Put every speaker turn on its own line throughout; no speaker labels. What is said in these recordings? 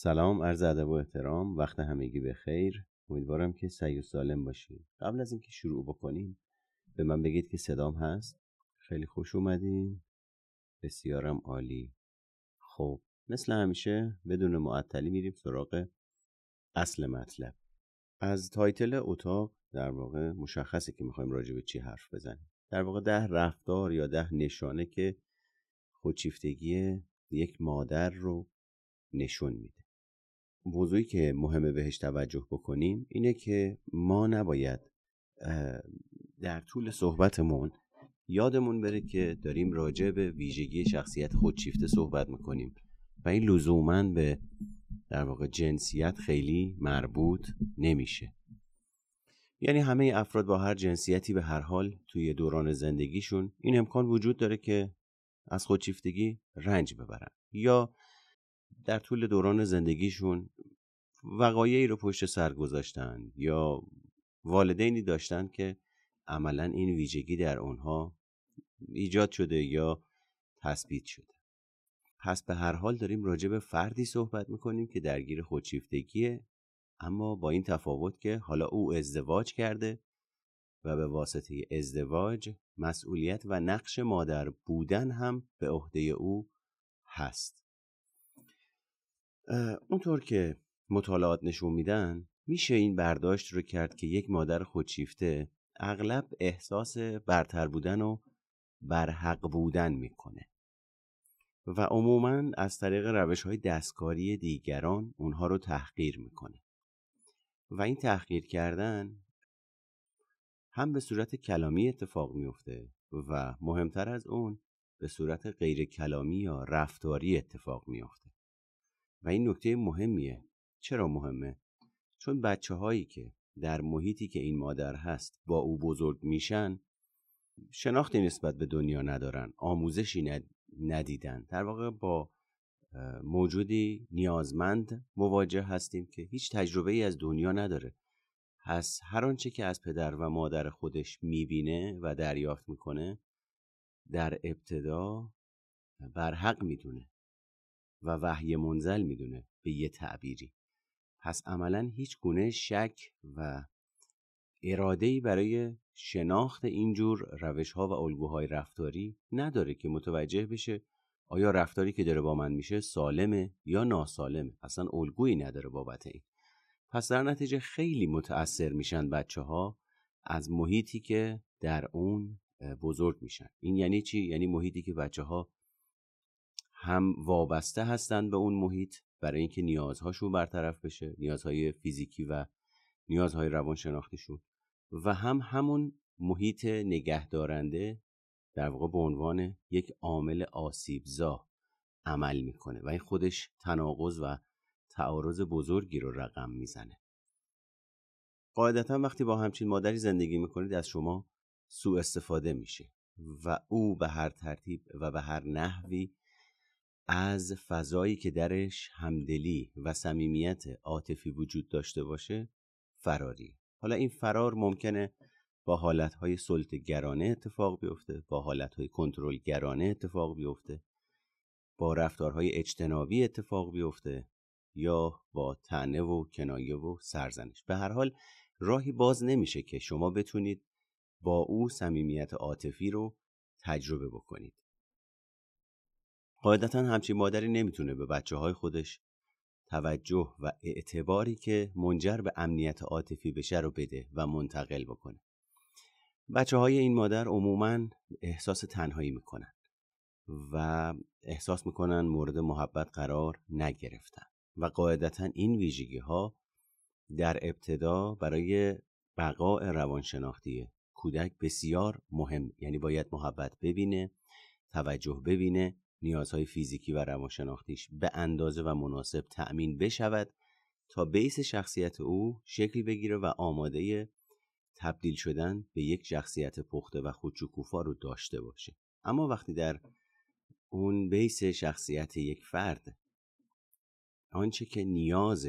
سلام عرض ادب و احترام. وقت همگی به خیر. امیدوارم که سعی و سالم باشید قبل از اینکه شروع بکنیم به من بگید که صدام هست. خیلی خوش اومدین. بسیارم عالی. خب مثل همیشه بدون معطلی میریم سراغ اصل مطلب. از تایتل اتاق در واقع مشخصه که می‌خوایم راجع به چی حرف بزنیم. در واقع ده رفتار یا ده نشانه که خودشیفتگی یک مادر رو نشون میده. موضوعی که مهمه بهش توجه بکنیم اینه که ما نباید در طول صحبتمون یادمون بره که داریم راجع به ویژگی شخصیت خودشیفته صحبت می‌کنیم و این لزوما به در واقع جنسیت خیلی مربوط نمیشه. یعنی همه افراد با هر جنسیتی به هر حال توی دوران زندگیشون این امکان وجود داره که از خودشیفتگی رنج ببرن یا در طول دوران زندگیشون وقایعی رو پشت سر گذاشتن یا والدینی داشتن که عملا این ویژگی در اونها ایجاد شده یا تثبیت شده. پس به هر حال داریم راجع به فردی صحبت می‌کنیم که درگیر خودشیفتگیه اما با این تفاوت که حالا او ازدواج کرده و به واسطه ازدواج مسئولیت و نقش مادر بودن هم به عهده او هست. اونطور که مطالعات نشون میدن میشه این برداشت رو کرد که یک مادر خودشیفته اغلب احساس برتر بودن و برحق بودن می‌کنه. و عموما از طریق روش های دستکاری دیگران اونها رو تحقیر می‌کنه. و این تحقیر کردن هم به صورت کلامی اتفاق میفته و مهمتر از اون به صورت غیر کلامی یا رفتاری اتفاق میفته و این نکته مهمیه. چرا مهمه؟ چون بچه هایی که در محیطی که این مادر هست با او بزرگ میشن شناختی نسبت به دنیا ندارن آموزشی ندیدن. در واقع با موجودی نیازمند مواجه هستیم که هیچ تجربه ای از دنیا نداره. پس هر آنچه که از پدر و مادر خودش می‌بینه و دریافت می‌کنه در ابتدا برحق می‌دونه. و وحی منزل می‌دونه به یه تعبیری. پس عملا هیچ گونه شک و ارادهی برای شناخت اینجور روش ها و الگوهای رفتاری نداره که متوجه بشه آیا رفتاری که داره با من میشه سالمه یا ناسالمه. اصلا الگویی نداره بابت این. پس در نتیجه خیلی متأثر میشن بچه ها از محیطی که در اون بزرگ میشن. این یعنی چی؟ یعنی محیطی که بچه ها هم وابسته هستن به اون محیط برای اینکه نیازهاشون برطرف بشه نیازهای فیزیکی و نیازهای روانشناختیشون و هم همون محیط نگهدارنده در واقع به عنوان یک عامل آسیبزا عمل می‌کنه و این خودش تناقض و تعارض بزرگی رو رقم می‌زنه. قاعدتا وقتی با همچین مادری زندگی می‌کنید از شما سوء استفاده میشه و او به هر ترتیب و به هر نحوی از فضایی که درش همدلی و صمیمیت عاطفی وجود داشته باشه فراری. حالا این فرار ممکنه با حالتهای سلط گرانه اتفاق بیفته با حالتهای کنترل گرانه اتفاق بیفته با رفتارهای اجتنابی اتفاق بیفته یا با تنه و کنایه و سرزنش. به هر حال راهی باز نمیشه که شما بتونید با او صمیمیت عاطفی رو تجربه بکنید. قاعدتا همچین مادری نمی‌تونه به بچه های خودش توجه و اعتباری که منجر به امنیت عاطفی بشه رو بده و منتقل بکنه. بچه های این مادر عموما احساس تنهایی می‌کنن و احساس می‌کنن مورد محبت قرار نگرفتن و قاعدتا این ویژگی ها در ابتدا برای بقاء روانشناختی کودک بسیار مهم یعنی باید محبت ببینه توجه ببینه نیازهای فیزیکی و روانشناختیش به اندازه و مناسب تأمین بشود تا بیس شخصیت او شکل بگیره و آماده تبدیل شدن به یک شخصیت پخته و خودشکوفا رو داشته باشه. اما وقتی در اون بیس شخصیت یک فرد آنچه که نیاز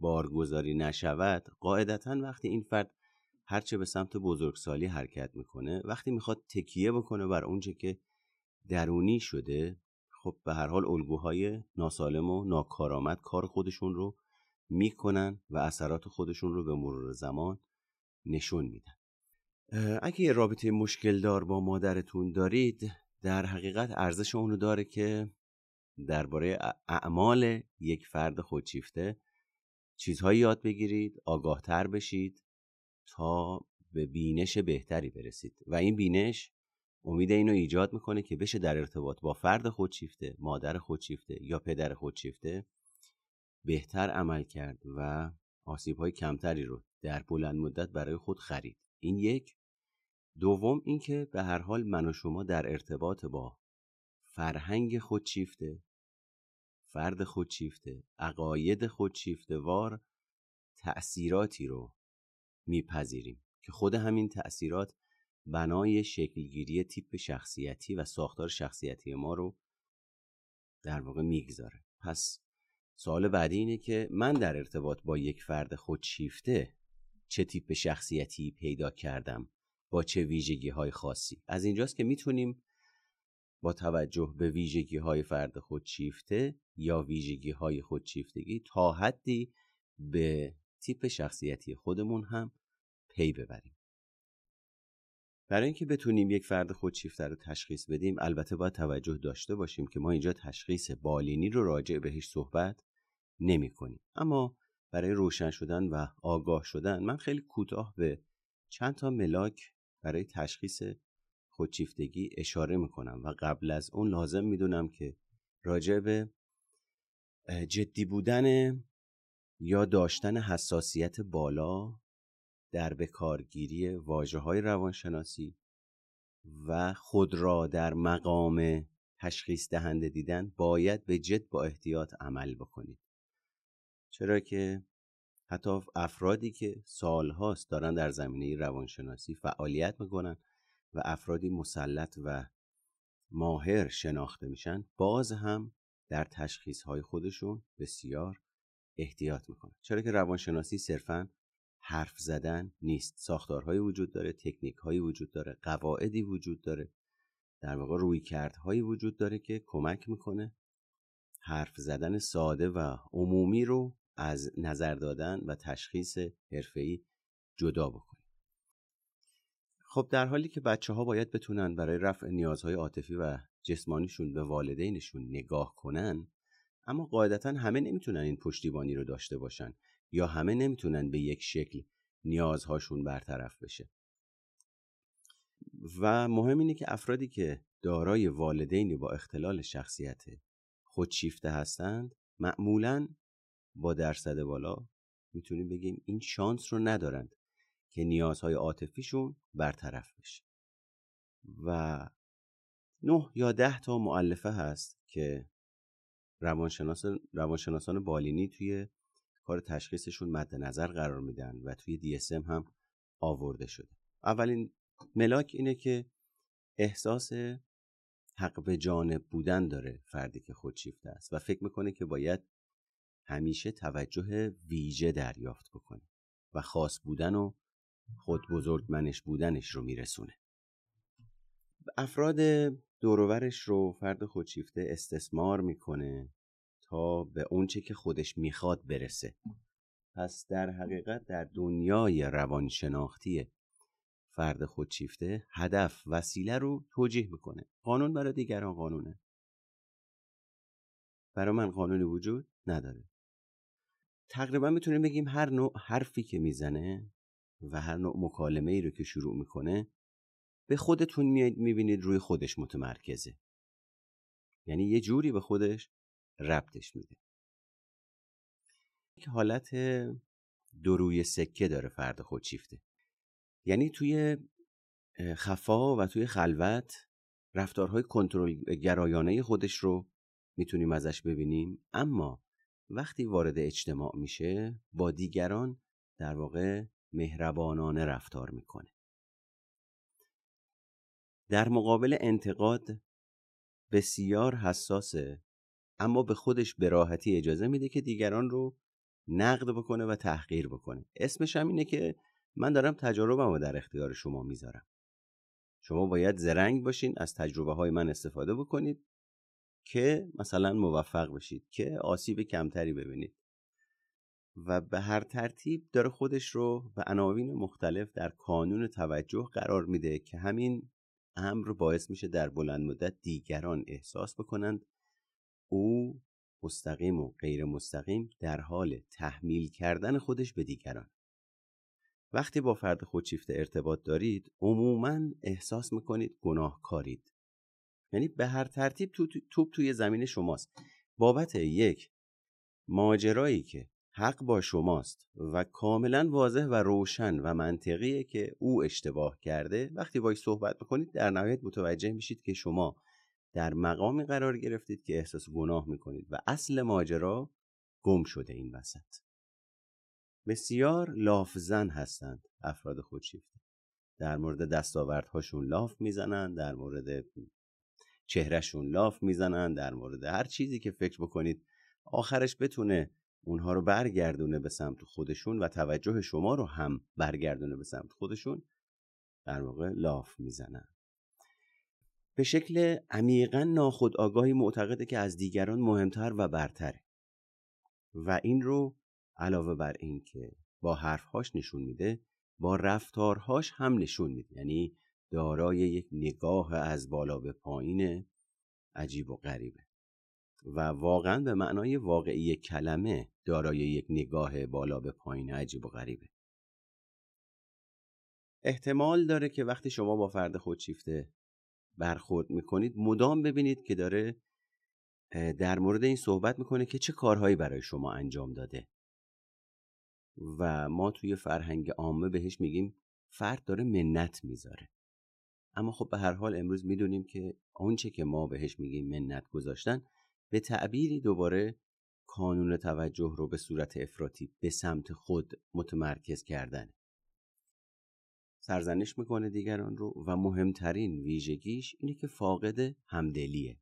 بارگذاری نشود قاعدتا وقتی این فرد هرچه به سمت بزرگسالی حرکت می‌کنه وقتی می‌خواد تکیه بکنه بر اونچه که درونی شده خب به هر حال الگوهای ناسالم و ناکارآمد کار خودشون رو می‌کنن و اثرات خودشون رو به مرور زمان نشون میدن. اگه یه رابطه مشکل دار با مادرتون دارید در حقیقت ارزش اونو داره که درباره اعمال یک فرد خودشیفته چیزهایی یاد بگیرید آگاهتر بشید تا به بینش بهتری برسید. و این بینش امید اینو ایجاد می‌کنه که بشه در ارتباط با فرد خودشیفته مادر خودشیفته یا پدر خودشیفته بهتر عمل کرد و آسیب های کمتری رو در بلند مدت برای خود خرید. این یک. دوم اینکه به هر حال من و شما در ارتباط با فرهنگ خودشیفته فرد خودشیفته عقاید خودشیفته وار تأثیراتی رو میپذیریم که خود همین تأثیرات بنای شکلگیری تیپ شخصیتی و ساختار شخصیتی ما رو در واقع می‌گذاره. پس سوال بعدی اینه که من در ارتباط با یک فرد خودشیفته چه تیپ شخصیتی پیدا کردم؟ با چه ویژگی های خاصی؟ از اینجاست که می‌تونیم با توجه به ویژگی های فرد خودشیفته یا ویژگی های خودشیفتگی تا حدی به تیپ شخصیتی خودمون هم پی ببریم. برای اینکه بتونیم یک فرد خودشیفته رو تشخیص بدیم البته باید توجه داشته باشیم که ما اینجا تشخیص بالینی رو راجع بهش صحبت نمی کنیم. اما برای روشن شدن و آگاه شدن من خیلی کوتاه به چند تا ملاک برای تشخیص خودشیفتگی اشاره می‌کنم و قبل از اون لازم می‌دونم که راجع به جدی بودن یا داشتن حساسیت بالا در بکارگیری واجه های روانشناسی و خود را در مقام تشخیص دهنده دیدن باید به جد با احتیاط عمل بکنید. چرا که حتی افرادی که سالهاست دارن در زمینه روانشناسی فعالیت می‌کنن و افرادی مسلط و ماهر شناخته میشن باز هم در تشخیص های خودشون بسیار احتیاط می‌کنن. چرا که روانشناسی صرفا حرف زدن نیست. ساختارهایی وجود داره تکنیک هایی وجود داره قواعدی وجود داره. در واقع روی کردهایی وجود داره که کمک می‌کنه حرف زدن ساده و عمومی رو از نظر دادن و تشخیص حرفه‌ای جدا بکنیم خب در حالی که بچه ها باید بتونن برای رفع نیازهای عاطفی و جسمانیشون به والدینشون نگاه کنن اما قاعدتا همه نمی‌تونن این پشتیبانی رو داشته باشن. یا همه نمی‌تونن به یک شکل نیازهاشون برطرف بشه. و مهم اینه که افرادی که دارای والدینی با اختلال شخصیت خودشیفته هستند معمولا با درصد بالا می‌تونیم بگیم این شانس رو ندارند که نیازهای عاطفیشون برطرف بشه. و نه یا ده تا معلفه هست که روانشناس روانشناسان بالینی توی کار تشخیصشون مد نظر قرار میدن و توی DSM هم آورده شده. اولین ملاک اینه که احساس حق به جانب بودن داره فردی که خودشیفته است و فکر می‌کنه که باید همیشه توجه ویژه دریافت بکنه و خاص بودن و خود بزرگ منش بودنش رو میرسونه. افراد دوروورش رو فرد خودشیفته استثمار می‌کنه تا به اونچه که خودش می‌خواد برسه. پس در حقیقت در دنیای روانشناختی فرد خودشیفته هدف وسیله رو توجیه می‌کنه. قانون برای دیگران قانونه. برای من قانونی وجود نداره. تقریبا می‌تونیم بگیم هر نوع حرفی که می‌زنه و هر نوع مکالمه ای رو که شروع می‌کنه به خودتون می‌بینید روی خودش متمرکزه. یعنی یه جوری به خودش ربطش میده. یک حالت دروی سکه داره فرد خودشیفته. یعنی توی خفا و توی خلوت رفتارهای کنترل گرایانه خودش رو می‌تونیم ازش ببینیم. اما وقتی وارد اجتماع میشه با دیگران در واقع مهربانانه رفتار می‌کنه. در مقابل انتقاد بسیار حساسه اما به خودش به راحتی اجازه میده که دیگران رو نقد بکنه و تحقیر بکنه. اسمش هم اینه که من دارم تجاربم رو در اختیار شما می‌ذارم. شما باید زرنگ باشین از تجربه های من استفاده بکنید که مثلا موفق بشید که آسیب کمتری ببینید. و به هر ترتیب داره خودش رو به عناوین مختلف در کانون توجه قرار میده که همین امر باعث میشه در بلند مدت دیگران احساس بکنند او مستقیم و غیر مستقیم در حال تحمیل کردن خودش به دیگران. وقتی با فرد خودشیفته ارتباط دارید عموما احساس می‌کنید گناهکارید. یعنی به هر ترتیب توپ توی زمین شماست. بابت یک ماجرایی که حق با شماست و کاملا واضح و روشن و منطقیه که او اشتباه کرده وقتی باید صحبت می‌کنید در نهایت متوجه میشید که شما در مقامی قرار گرفتید که احساس گناه می‌کنید و اصل ماجرا گم شده این وسط. بسیار لافزن هستند افراد خودشیفته. در مورد دستاوردهاشون لاف می‌زنند در مورد چهرهشون لاف می‌زنند در مورد هر چیزی که فکر بکنید آخرش بتونه اونها رو برگردونه به سمت خودشون و توجه شما رو هم برگردونه به سمت خودشون در واقع لاف می‌زنن. به شکل عمیقا ناخود آگاهی معتقده که از دیگران مهمتر و برتره. و این رو علاوه بر این که با حرفهاش نشون میده با رفتارهاش هم نشون میده. یعنی دارای یک نگاه از بالا به پایین عجیب و غریبه. و واقعا به معنای واقعی کلمه دارای یک نگاه بالا به پایین عجیب و غریبه. احتمال داره که وقتی شما با فرد خودشیفته برخورد می‌کنید مدام ببینید که داره در مورد این صحبت می‌کنه که چه کارهایی برای شما انجام داده. و ما توی فرهنگ عامه بهش میگیم فرد داره منت می‌ذاره. اما خب به هر حال امروز می‌دونیم که آنچه که ما بهش میگیم منت گذاشتن به تعبیری دوباره کانون توجه رو به صورت افراطی به سمت خود متمرکز کردن سرزنش می‌کنه دیگران رو و مهمترین ویژگیش اینه که فاقد همدلیه.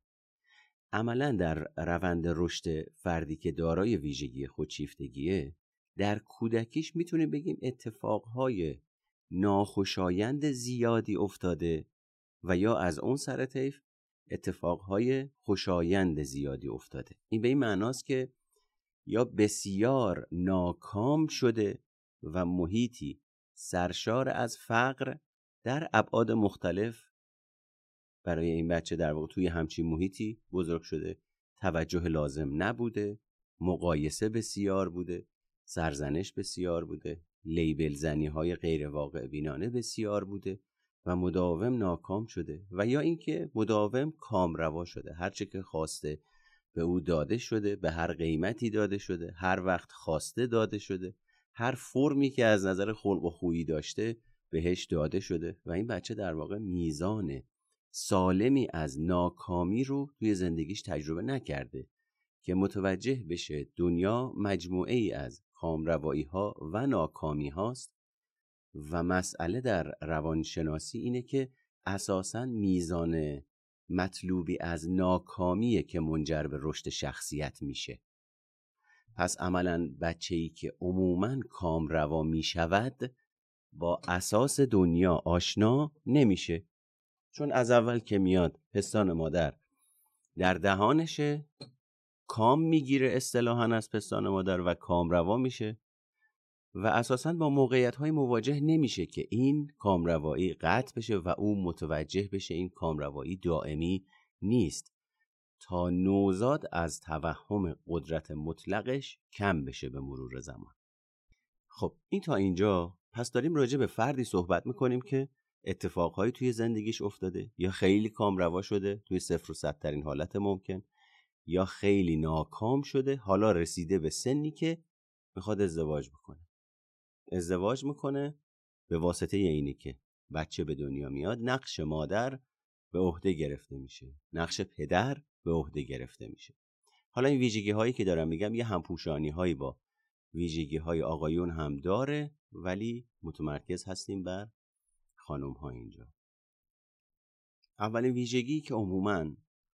عملا در روند رشد فردی که دارای ویژگی خودشیفتگیه در کودکیش می‌تونیم بگیم اتفاقهای ناخوشایند زیادی افتاده و یا از اون سر طیف اتفاقهای خوشایند زیادی افتاده. این به این معناست که یا بسیار ناکام شده و محیطی سرشار از فقر در ابعاد مختلف برای این بچه در واقع توی همچین محیطی بزرگ شده. توجه لازم نبوده مقایسه بسیار بوده سرزنش بسیار بوده لیبل زنی های غیر واقع بینانه بسیار بوده و مداوم ناکام شده و یا اینکه مداوم کامروا شده. هرچه که خواسته به او داده شده به هر قیمتی داده شده هر وقت خواسته داده شده هر فرمی که از نظر خلق و خویی داشته بهش داده شده و این بچه در واقع میزان سالمی از ناکامی رو توی زندگیش تجربه نکرده که متوجه بشه دنیا مجموعه ای از کامروایی ها و ناکامی هاست و مسئله در روانشناسی اینه که اساسا میزان مطلوبی از ناکامیه که منجر به رشد شخصیت میشه. پس عملا بچه ای که عموما کامروا می شود با اساس دنیا آشنا نمیشه. چون از اول که میاد پستان مادر. در دهانشه کام می‌گیره اصطلاحا از پستان مادر و کامروا میشه. و اساسا با موقعیت های مواجه نمیشه که این کامروایی قطع بشه و او متوجه بشه این کامروایی دائمی نیست. تا نوزاد از توهم قدرت مطلقش کم بشه به مرور زمان. خب این تا اینجا. پس داریم راجع به فردی صحبت می‌کنیم که اتفاقهایی توی زندگیش افتاده یا خیلی کامروا شده توی صفر و صد ترین حالت ممکن یا خیلی ناکام شده حالا رسیده به سنی که می‌خواد ازدواج بکنه. ازدواج می‌کنه به واسطه اینی که بچه به دنیا میاد نقش مادر به عهده گرفته میشه. نقش پدر به عهده گرفته میشه. حالا این ویژگی هایی که دارم میگم یه همپوشانی هایی با ویژگی های آقایون هم داره ولی متمرکز هستیم بر خانم ها اینجا. اولین ویژگی که عموما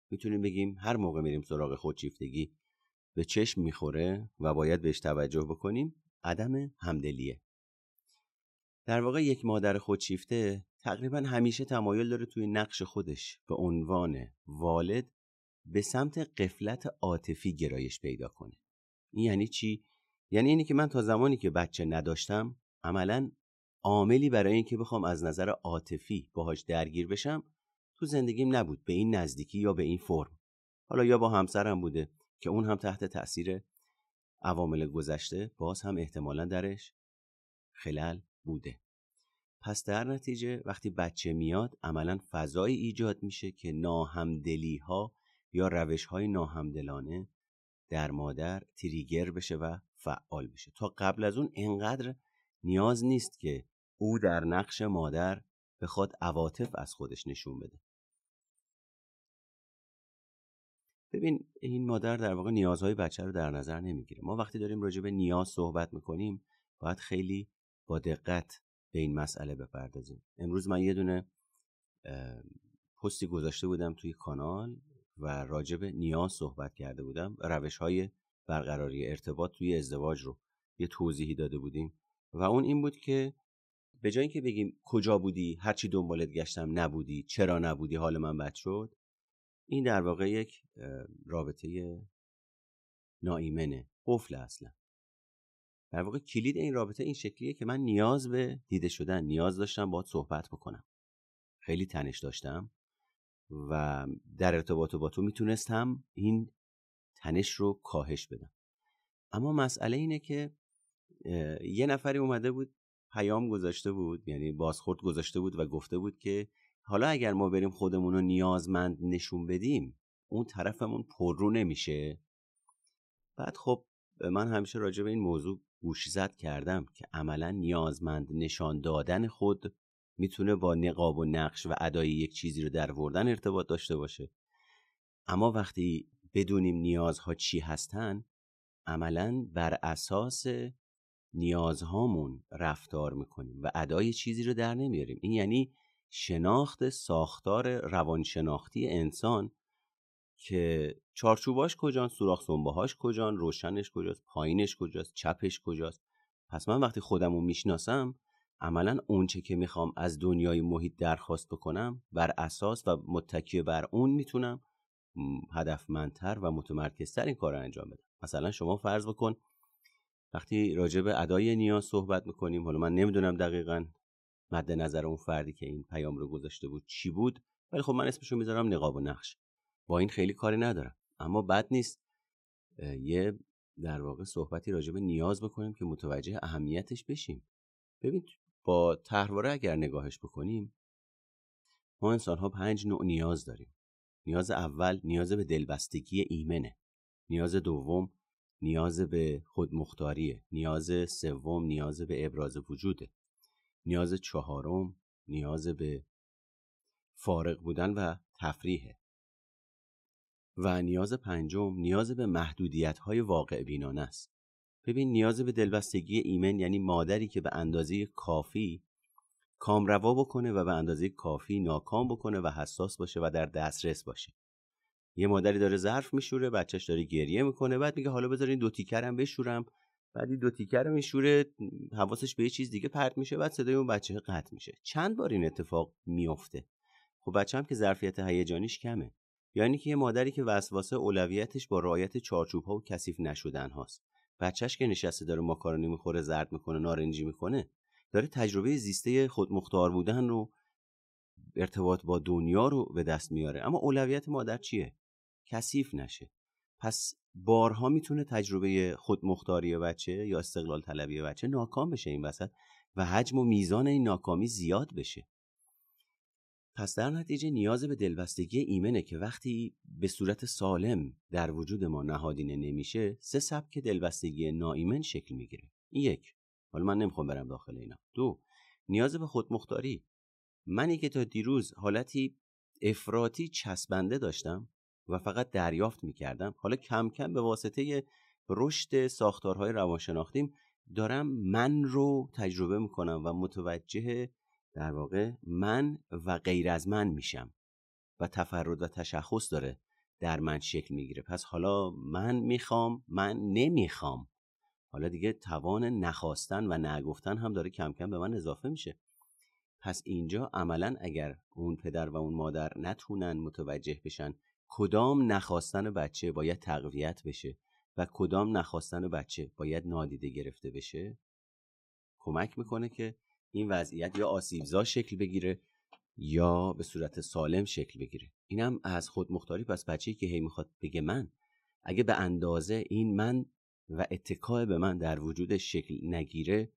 می‌تونیم بگیم هر موقع میریم سراغ خودشیفتگی به چشم می‌خوره و باید بهش توجه بکنیم عدم همدلیه. در واقع یک مادر خودشیفته تقریبا همیشه تمایل داره توی نقش خودش به عنوان والد به سمت قفلت عاطفی گرایش پیدا کنه. این یعنی چی؟ یعنی اینی که من تا زمانی که بچه نداشتم عملا عاملی برای اینکه بخوام از نظر عاطفی باهاش درگیر بشم تو زندگیم نبود به این نزدیکی یا به این فرم. حالا یا با همسرم بوده که اون هم تحت تاثیر عوامل گذشته باز هم احتمالا درش خلل بوده. پس در نتیجه وقتی بچه میاد عملا فضایی ایجاد میشه که ناهمدلی ها یا روش های ناهمدلانه در مادر تریگر بشه و فعال بشه. تا قبل از اون انقدر نیاز نیست که او در نقش مادر بخواد عواطف از خودش نشون بده. ببین این مادر در واقع نیازهای بچه رو در نظر نمی‌گیره. ما وقتی داریم راجع به نیاز صحبت می‌کنیم باید خیلی با دقت به این مسئله بپردازیم. امروز من یه دونه پستی گذاشته بودم توی کانال. و راجع به نیاز صحبت کرده بودم. روش های برقراری ارتباط توی ازدواج رو یه توضیحی داده بودیم و اون این بود که به جای اینکه بگیم کجا بودی هرچی دنبالت گشتم نبودی چرا نبودی حال من بد شد این در واقع یک رابطه ناایمنه قفل اصلا. در واقع کلید این رابطه این شکلیه که من نیاز به دیده شدن نیاز داشتم باید صحبت بکنم. خیلی تنش داشتم. و در ارتباط با تو می‌تونستم این تنش رو کاهش بدم. اما مسئله اینه که یه نفری اومده بود پیام گذاشته بود یعنی بازخورد گذاشته بود و گفته بود که حالا اگر ما بریم خودمون رو نیازمند نشون بدیم اون طرفمون پررو نمیشه. بعد خب من همیشه راجع به این موضوع گوش زد کردم که عملا نیازمند نشان دادن خود می‌تونه با نقاب و نقش و ادای یک چیزی رو در وردن ارتباط داشته باشه. اما وقتی بدونیم نیازها چی هستن عملا بر اساس نیازهامون رفتار می‌کنیم و ادای چیزی رو در نمیاریم. این یعنی شناخت ساختار روانشناختی انسان که چارچوباش کجان سوراخ سنباهاش کجان روشنش کجاست پایینش کجاست چپش کجاست. پس من وقتی خودم رو می‌شناسم عملا اونچه که می‌خوام از دنیای محیط درخواست بکنم بر اساس و متکی بر اون می‌تونم هدفمندتر و متمرکزتر این کار رو انجام بدم. مثلا شما فرض بکن وقتی راجع به ادای نیاز صحبت می‌کنیم حالا من نمی‌دونم دقیقا مد نظر اون فردی که این پیام رو گذاشته بود چی بود ولی خب من اسمشو می‌ذارم نقاب و نقش. با این خیلی کاری ندارم. اما بد نیست یه در واقع صحبتی راجع به نیاز بکنیم که متوجه اهمیتش بشیم. ببین با تحواره اگر نگاهش بکنیم ما انسان ها پنج نوع نیاز داریم. نیاز اول نیاز به دلبستگی ایمنه. نیاز دوم نیاز به خودمختاریه. نیاز سوم نیاز به ابراز وجوده. نیاز چهارم نیاز به فارغ بودن و تفریحه. و نیاز پنجم نیاز به محدودیت های واقع بینانه است. ببین نیاز به دلبستگی ایمن یعنی مادری که به اندازه کافی کامروا بکنه و به اندازه کافی ناکام بکنه و حساس باشه و در دسترس باشه. یه مادری داره ظرف میشوره بچهش داره گریه می‌کنه بعد میگه حالا بذارین دو تیکرم بشورم. بعد این دو تیکر رو میشوره حواسش به یه چیز دیگه پرت میشه بعد صدای اون بچه قطع میشه. چند بار این اتفاق میفته خب بچه هم که ظرفیت هیجانیش کمه. یعنی که یه مادری که وسواسه اولویتش با رعایت چارچوب ها و کثیف نشدن هاست بچهش که نشسته داره ماکارونی می‌خوره زرد می‌کنه نارنجی می‌کنه داره تجربه زیسته خودمختار بودن رو ارتباط با دنیا رو به دست میاره. اما اولویت مادر چیه؟ کثیف نشه. پس بارها می‌تونه تجربه خودمختاری بچه یا استقلال طلبی بچه ناکام بشه این وسط و حجم و میزان این ناکامی زیاد بشه. پس در نتیجه نیاز به دلبستگی ایمنه که وقتی به صورت سالم در وجود ما نهادینه نمیشه سه سبک دلبستگی ناایمن شکل می‌گیره. یک. حالا من نمی‌خوام برم داخل اینا. دو. نیاز به خودمختاری. منی که تا دیروز حالتی افراطی چسبنده داشتم و فقط دریافت می‌کردم حالا کم کم به واسطه رشد ساختارهای روانشناختیم دارم من رو تجربه می‌کنم و متوجه در واقع من و غیر از من میشم و تفرد و تشخص داره در من شکل می‌گیره. پس حالا من می‌خوام من نمی‌خوام. حالا دیگه توان نخواستن و نگفتن هم داره کم کم به من اضافه میشه. پس اینجا عملا اگر اون پدر و اون مادر نتونن متوجه بشن کدام نخواستن بچه باید تقویت بشه و کدام نخواستن بچه باید نادیده گرفته بشه کمک می‌کنه که این وضعیت یا آسیبزا شکل بگیره یا به صورت سالم شکل بگیره. اینم از خود مختاری پس بچه‌ای که هی می‌خواد بگه من اگه به اندازه این من و اتکای به من در وجود شکل نگیره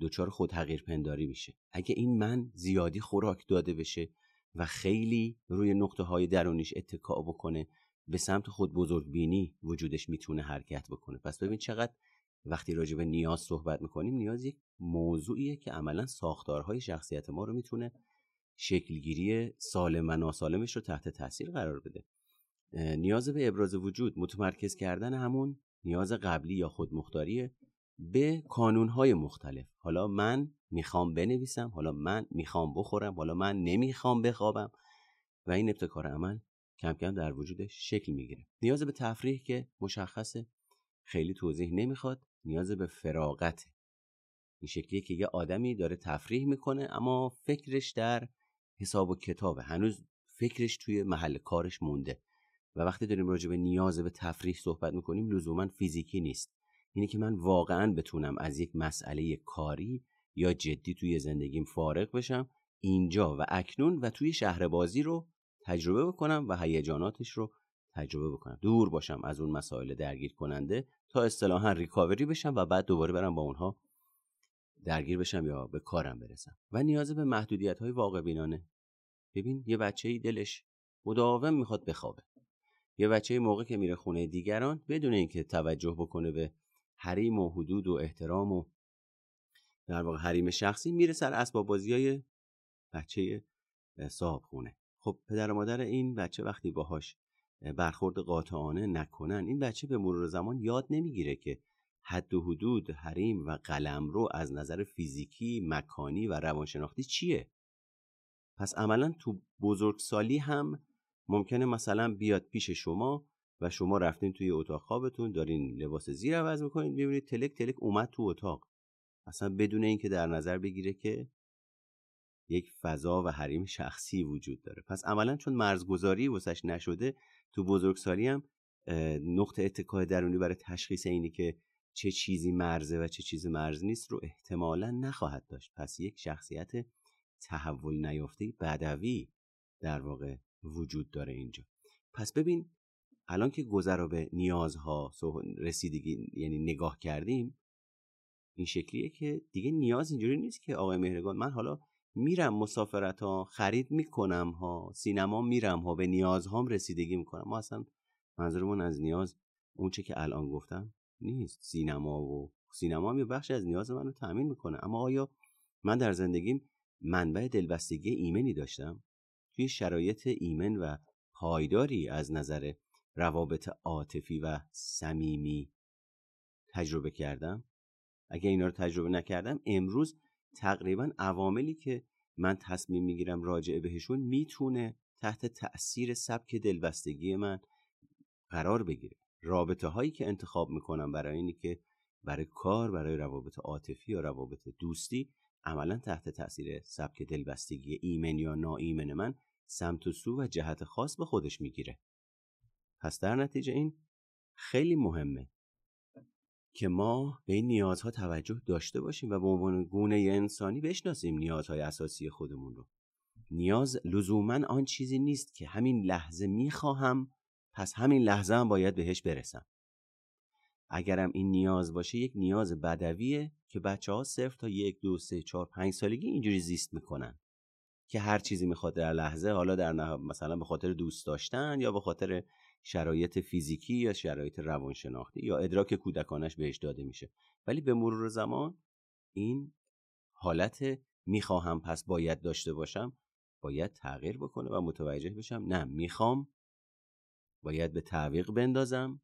دچار خود حقیر پنداری میشه. اگه این من زیادی خوراک داده بشه و خیلی روی نقطه های درونیش اتکا بکنه به سمت خود بزرگ بینی وجودش می‌تونه حرکت بکنه. پس ببین چقدر وقتی راجع به نیاز صحبت می‌کنیم نیاز یک موضوعیه که عملا ساختارهای شخصیت ما رو می‌تونه شکلگیری سالم و ناسالمش رو تحت تاثیر قرار بده. نیاز به ابراز وجود متمرکز کردن همون نیاز قبلی یا خودمختاریه به کانونهای مختلف. حالا من می‌خوام بنویسم حالا من می‌خوام بخورم حالا من نمی‌خوام بخوابم و این ابتکار عمل کم کم در وجودش شکل می‌گیره. نیاز به تفریح که مشخصه خیلی توضیح نمی‌خواد. نیاز به فراغت این شکلیه که یه آدمی داره تفریح می‌کنه اما فکرش در حساب و کتابه هنوز فکرش توی محل کارش مونده. و وقتی داریم راجع به نیاز به تفریح صحبت می‌کنیم لزوما فیزیکی نیست. اینه که من واقعا بتونم از یک مسئله کاری یا جدی توی زندگیم فارغ بشم اینجا و اکنون و توی شهر بازی رو تجربه بکنم و هیجاناتش رو تجربه بکنم. دور باشم از اون مسائل درگیر کننده تا اصطلاحا ریکاوری بشم و بعد دوباره برم با اونها درگیر بشم یا به کارم برسم. و نیاز به محدودیت های واقع بینانه ببین یه بچه ای دلش مداوم می‌خواد بخوابه. یه بچه موقع که میره خونه دیگران بدون اینکه توجه بکنه به حریم و حدود و احترام و در واقع حریم شخصی میره سر اسباب بازی های بچه صاحب خونه خب پدر و مادر این بچه وقتی باهاش برخورد قاطعانه نکنن. این بچه به مرور زمان یاد نمی‌گیره که حد و حدود حریم و قلم رو از نظر فیزیکی مکانی و روانشناختی چیه؟ پس عملا تو بزرگسالی هم ممکنه مثلا بیاد پیش شما و شما رفتین توی اتاق خوابتون دارین لباس زیر عوض می‌کنین ببینید تلک تلک اومد تو اتاق. اصلا بدون اینکه در نظر بگیره که یک فضا و حریم شخصی وجود داره. پس عملا چون مرزگذاری وسش نشده تو بزرگسالی هم نقطه اتکای درونی برای تشخیص اینی که چه چیزی مرزه و چه چیزی مرز نیست رو احتمالا نخواهد داشت. پس یک شخصیت تحول نیافته بدوی در واقع وجود داره اینجا. پس ببین الان که گذرا به نیازها رسیدگی یعنی نگاه کردیم این شکلیه که دیگه نیاز اینجوری نیست که آقای مهرگان من حالا میرم مسافرت ها خرید می‌کنم ها سینما میرم ها به نیازهام رسیدگی می‌کنم. ما اصلا منظورمون از نیاز اونچه که الان گفتم نیست. سینما و سینما هم یه بخشی از نیاز منو تامین می‌کنه. اما آیا من در زندگیم منبع دلبستگی ایمنی داشتم؟ توی شرایط ایمن و پایداری از نظر روابط عاطفی و صمیمی تجربه کردم؟ اگه اینا رو تجربه نکردم امروز تقریبا عواملی که من تصمیم می‌گیرم راجع بهشون می‌تونه تحت تأثیر سبک دلبستگی من قرار بگیره. رابطه هایی که انتخاب می‌کنم برای اینی که برای کار برای روابط عاطفی یا روابط دوستی عملا تحت تاثیر سبک دلبستگی ایمن یا ناایمن من سمت و سو و جهت خاص به خودش می‌گیره. پس در نتیجه این خیلی مهمه که ما به این نیازها توجه داشته باشیم و به عنوان گونه انسانی بشناسیم نیازهای اساسی خودمون رو. نیاز لزوما آن چیزی نیست که همین لحظه می‌خواهم پس همین لحظه هم باید بهش برسم. اگرم این نیاز باشه یک نیاز بدویه که بچه ها صرف تا یک دو سه چهار پنج سالگی اینجوری زیست می‌کنن که هر چیزی می‌خواد در لحظه حالا در مثلا به خاطر دوست داشتن یا به خاطر شرایط فیزیکی یا شرایط روانشناختی یا ادراک کودکانش بهش داده میشه. ولی به مرور زمان این حالت می‌خواهم پس باید داشته باشم باید تغییر بکنه و متوجه بشم نه می‌خوام باید به تعویق بندازم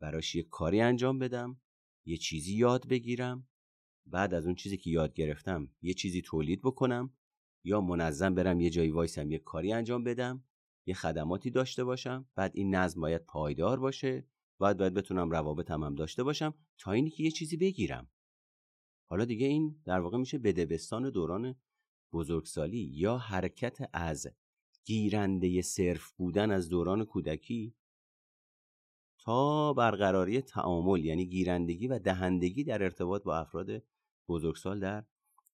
براش یه کاری انجام بدم یه چیزی یاد بگیرم بعد از اون چیزی که یاد گرفتم یه چیزی تولید بکنم یا منظم برم یه جایی وایسم یه کاری انجام بدم. یه خدماتی داشته باشم بعد این نظم باید پایدار باشه بعد باید بتونم روابطم هم داشته باشم تا اینی که یه چیزی بگیرم. حالا دیگه این در واقع میشه بدبستان دوران بزرگسالی یا حرکت از گیرنده صرف بودن از دوران کودکی تا برقراری تعامل یعنی گیرندگی و دهندگی در ارتباط با افراد بزرگسال در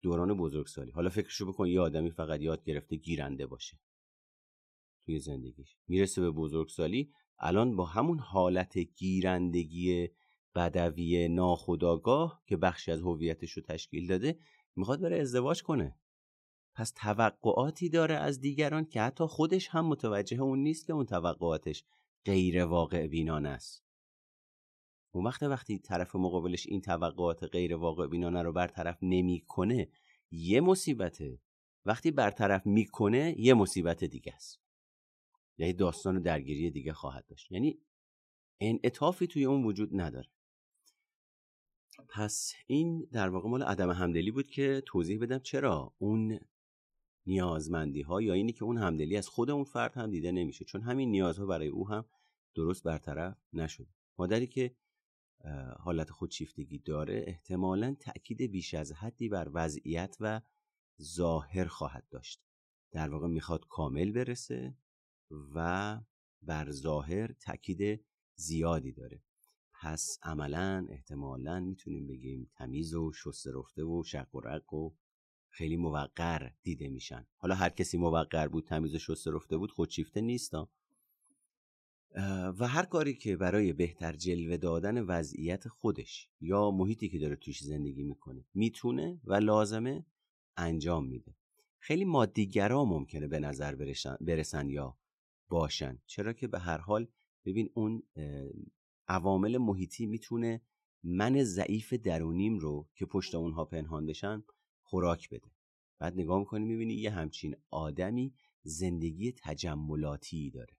دوران بزرگسالی. حالا فکرشو بکن یه آدمی فقط یاد گرفته گیرنده باشه. توی زندگیش. می‌رسه به بزرگسالی. الان با همون حالت گیرندگی بدوی ناخداگاه که بخشی از هویتش رو تشکیل داده می‌خواد بره ازدواج کنه. پس توقعاتی داره از دیگران که حتی خودش هم متوجه اون نیست که اون توقعاتش غیر واقع بینانه است. اون وقت وقتی طرف مقابلش این توقعات غیر واقع بینانه رو برطرف نمی‌کنه یه مصیبته. وقتی برطرف می‌کنه یه مصیبت دیگه است. یعنی داستان درگیری دیگه خواهد داشت. یعنی انعطافی توی اون وجود نداره. پس این در واقع مال عدم همدلی بود که توضیح بدم چرا اون نیازمندی ها یا اینی که اون همدلی از خود اون فرد هم دیده نمیشه. چون همین نیازها برای او هم درست برطرف نشده. مادری که حالت خودشیفتگی داره احتمالا تأکید بیش از حدی بر وضعیت و ظاهر خواهد داشت. در واقع می‌خواد کامل برسه. و بر ظاهر تأکید زیادی داره. پس عملا احتمالا می‌تونیم بگیم تمیز و شسته رفته و شق و رق و خیلی موقر دیده میشن. حالا هر کسی موقر بود تمیز و شسته رفته بود خودشیفته نیست و هر کاری که برای بهتر جلوه دادن وضعیت خودش یا محیطی که داره توش زندگی می‌کنه می‌تونه و لازمه انجام میده. خیلی مادیگرا ممکنه به نظر برسن یا باشن. چرا که به هر حال ببین اون عوامل محیطی می‌تونه من ضعیف درونیم رو که پشت اونها پنهان بشن خوراک بده. بعد نگاه می‌کنی می‌بینی یه همچین آدمی زندگی تجملاتی داره.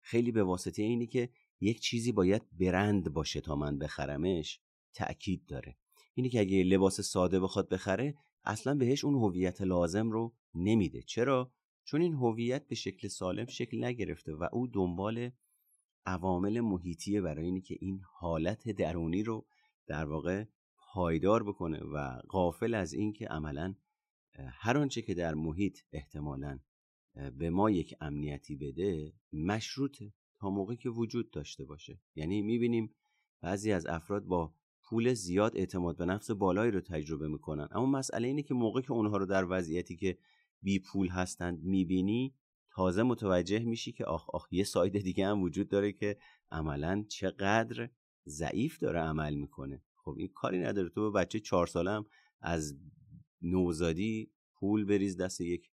خیلی به واسطه اینی که یک چیزی باید برند باشه تا من بخرمش تأکید داره. اینی که اگه لباس ساده بخواد بخره اصلا بهش اون هویت لازم رو نمیده. چرا؟ چون این هویت به شکل سالم شکل نگرفته و او دنبال عوامل محیطیه برای اینی که این حالت درونی رو در واقع پایدار بکنه و غافل از اینکه عملا هر آنچه که در محیط احتمالا به ما یک امنیتی بده مشروطه تا موقعی که وجود داشته باشه. یعنی می‌بینیم بعضی از افراد با پول زیاد اعتماد به نفس بالایی رو تجربه می‌کنن. اما مسئله اینه که موقعی که اونها رو در وضعیتی که بی پول هستند می‌بینی تازه متوجه میشی که آخ آخ یه ساید دیگه هم وجود داره که عملا چقدر ضعیف داره عمل می‌کنه. خب این کاری نداره. تو به بچه چهار سالم از نوزادی پول بریز دست یک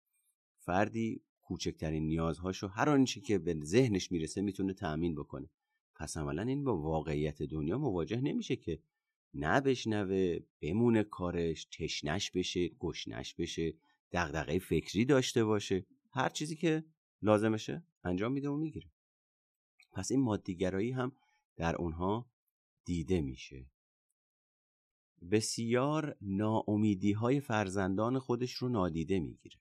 فردی کوچکترین نیازهاشو هر آنچه که به ذهنش می‌رسه می‌تونه تأمین بکنه. پس عملا این با واقعیت دنیا مواجه نمیشه که نه بشنوه بمونه کارش تشنش بشه گشنش بشه. دغدغه فکری داشته باشه. هر چیزی که لازمشه انجام میده و می‌گیره. پس این مادیگرایی هم در اونها دیده میشه. بسیار ناامیدی های فرزندان خودش رو نادیده می‌گیره.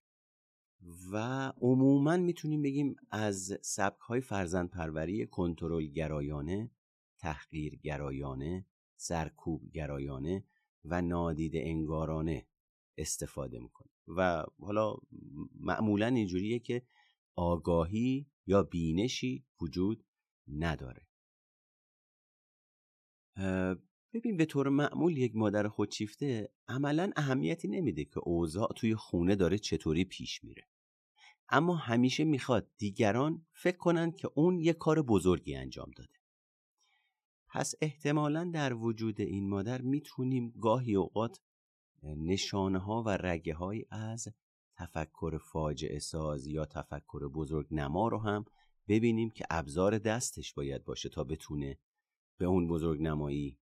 و عموما می‌تونیم بگیم از سبک های فرزند پروری کنترل گرایانه تحقیر گرایانه سرکوب گرایانه و نادیده انگارانه استفاده می‌کنه و حالا معمولا اینجوریه که آگاهی یا بینشی وجود نداره. ببین به طور معمول یک مادر خودشیفته عملا اهمیتی نمیده که اوضاع توی خونه داره چطوری پیش میره. اما همیشه می‌خواد دیگران فکر کنند که اون یک کار بزرگی انجام داده. پس احتمالا در وجود این مادر می‌تونیم گاهی اوقات نشانه ها و رگه های از تفکر فاجعه ساز یا تفکر بزرگ نما رو هم ببینیم که ابزار دستش باید باشه تا بتونه به اون بزرگ نمایی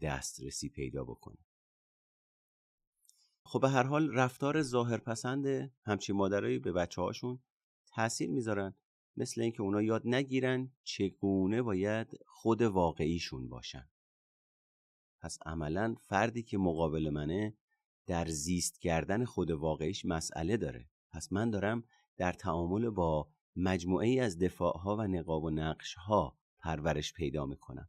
دسترسی پیدا بکنه. خب به هر حال رفتار ظاهر پسند همچین مادرایی به بچه هاشون تاثیر می‌ذارن مثل اینکه اونا یاد نگیرن چگونه باید خود واقعیشون باشن. پس عملا فردی که مقابل منه در زیست کردن خود واقعیش مسئله داره. پس من دارم در تعامل با مجموعه ای از دفاعها و نقاب و نقشها پرورش پیدا می‌کنم.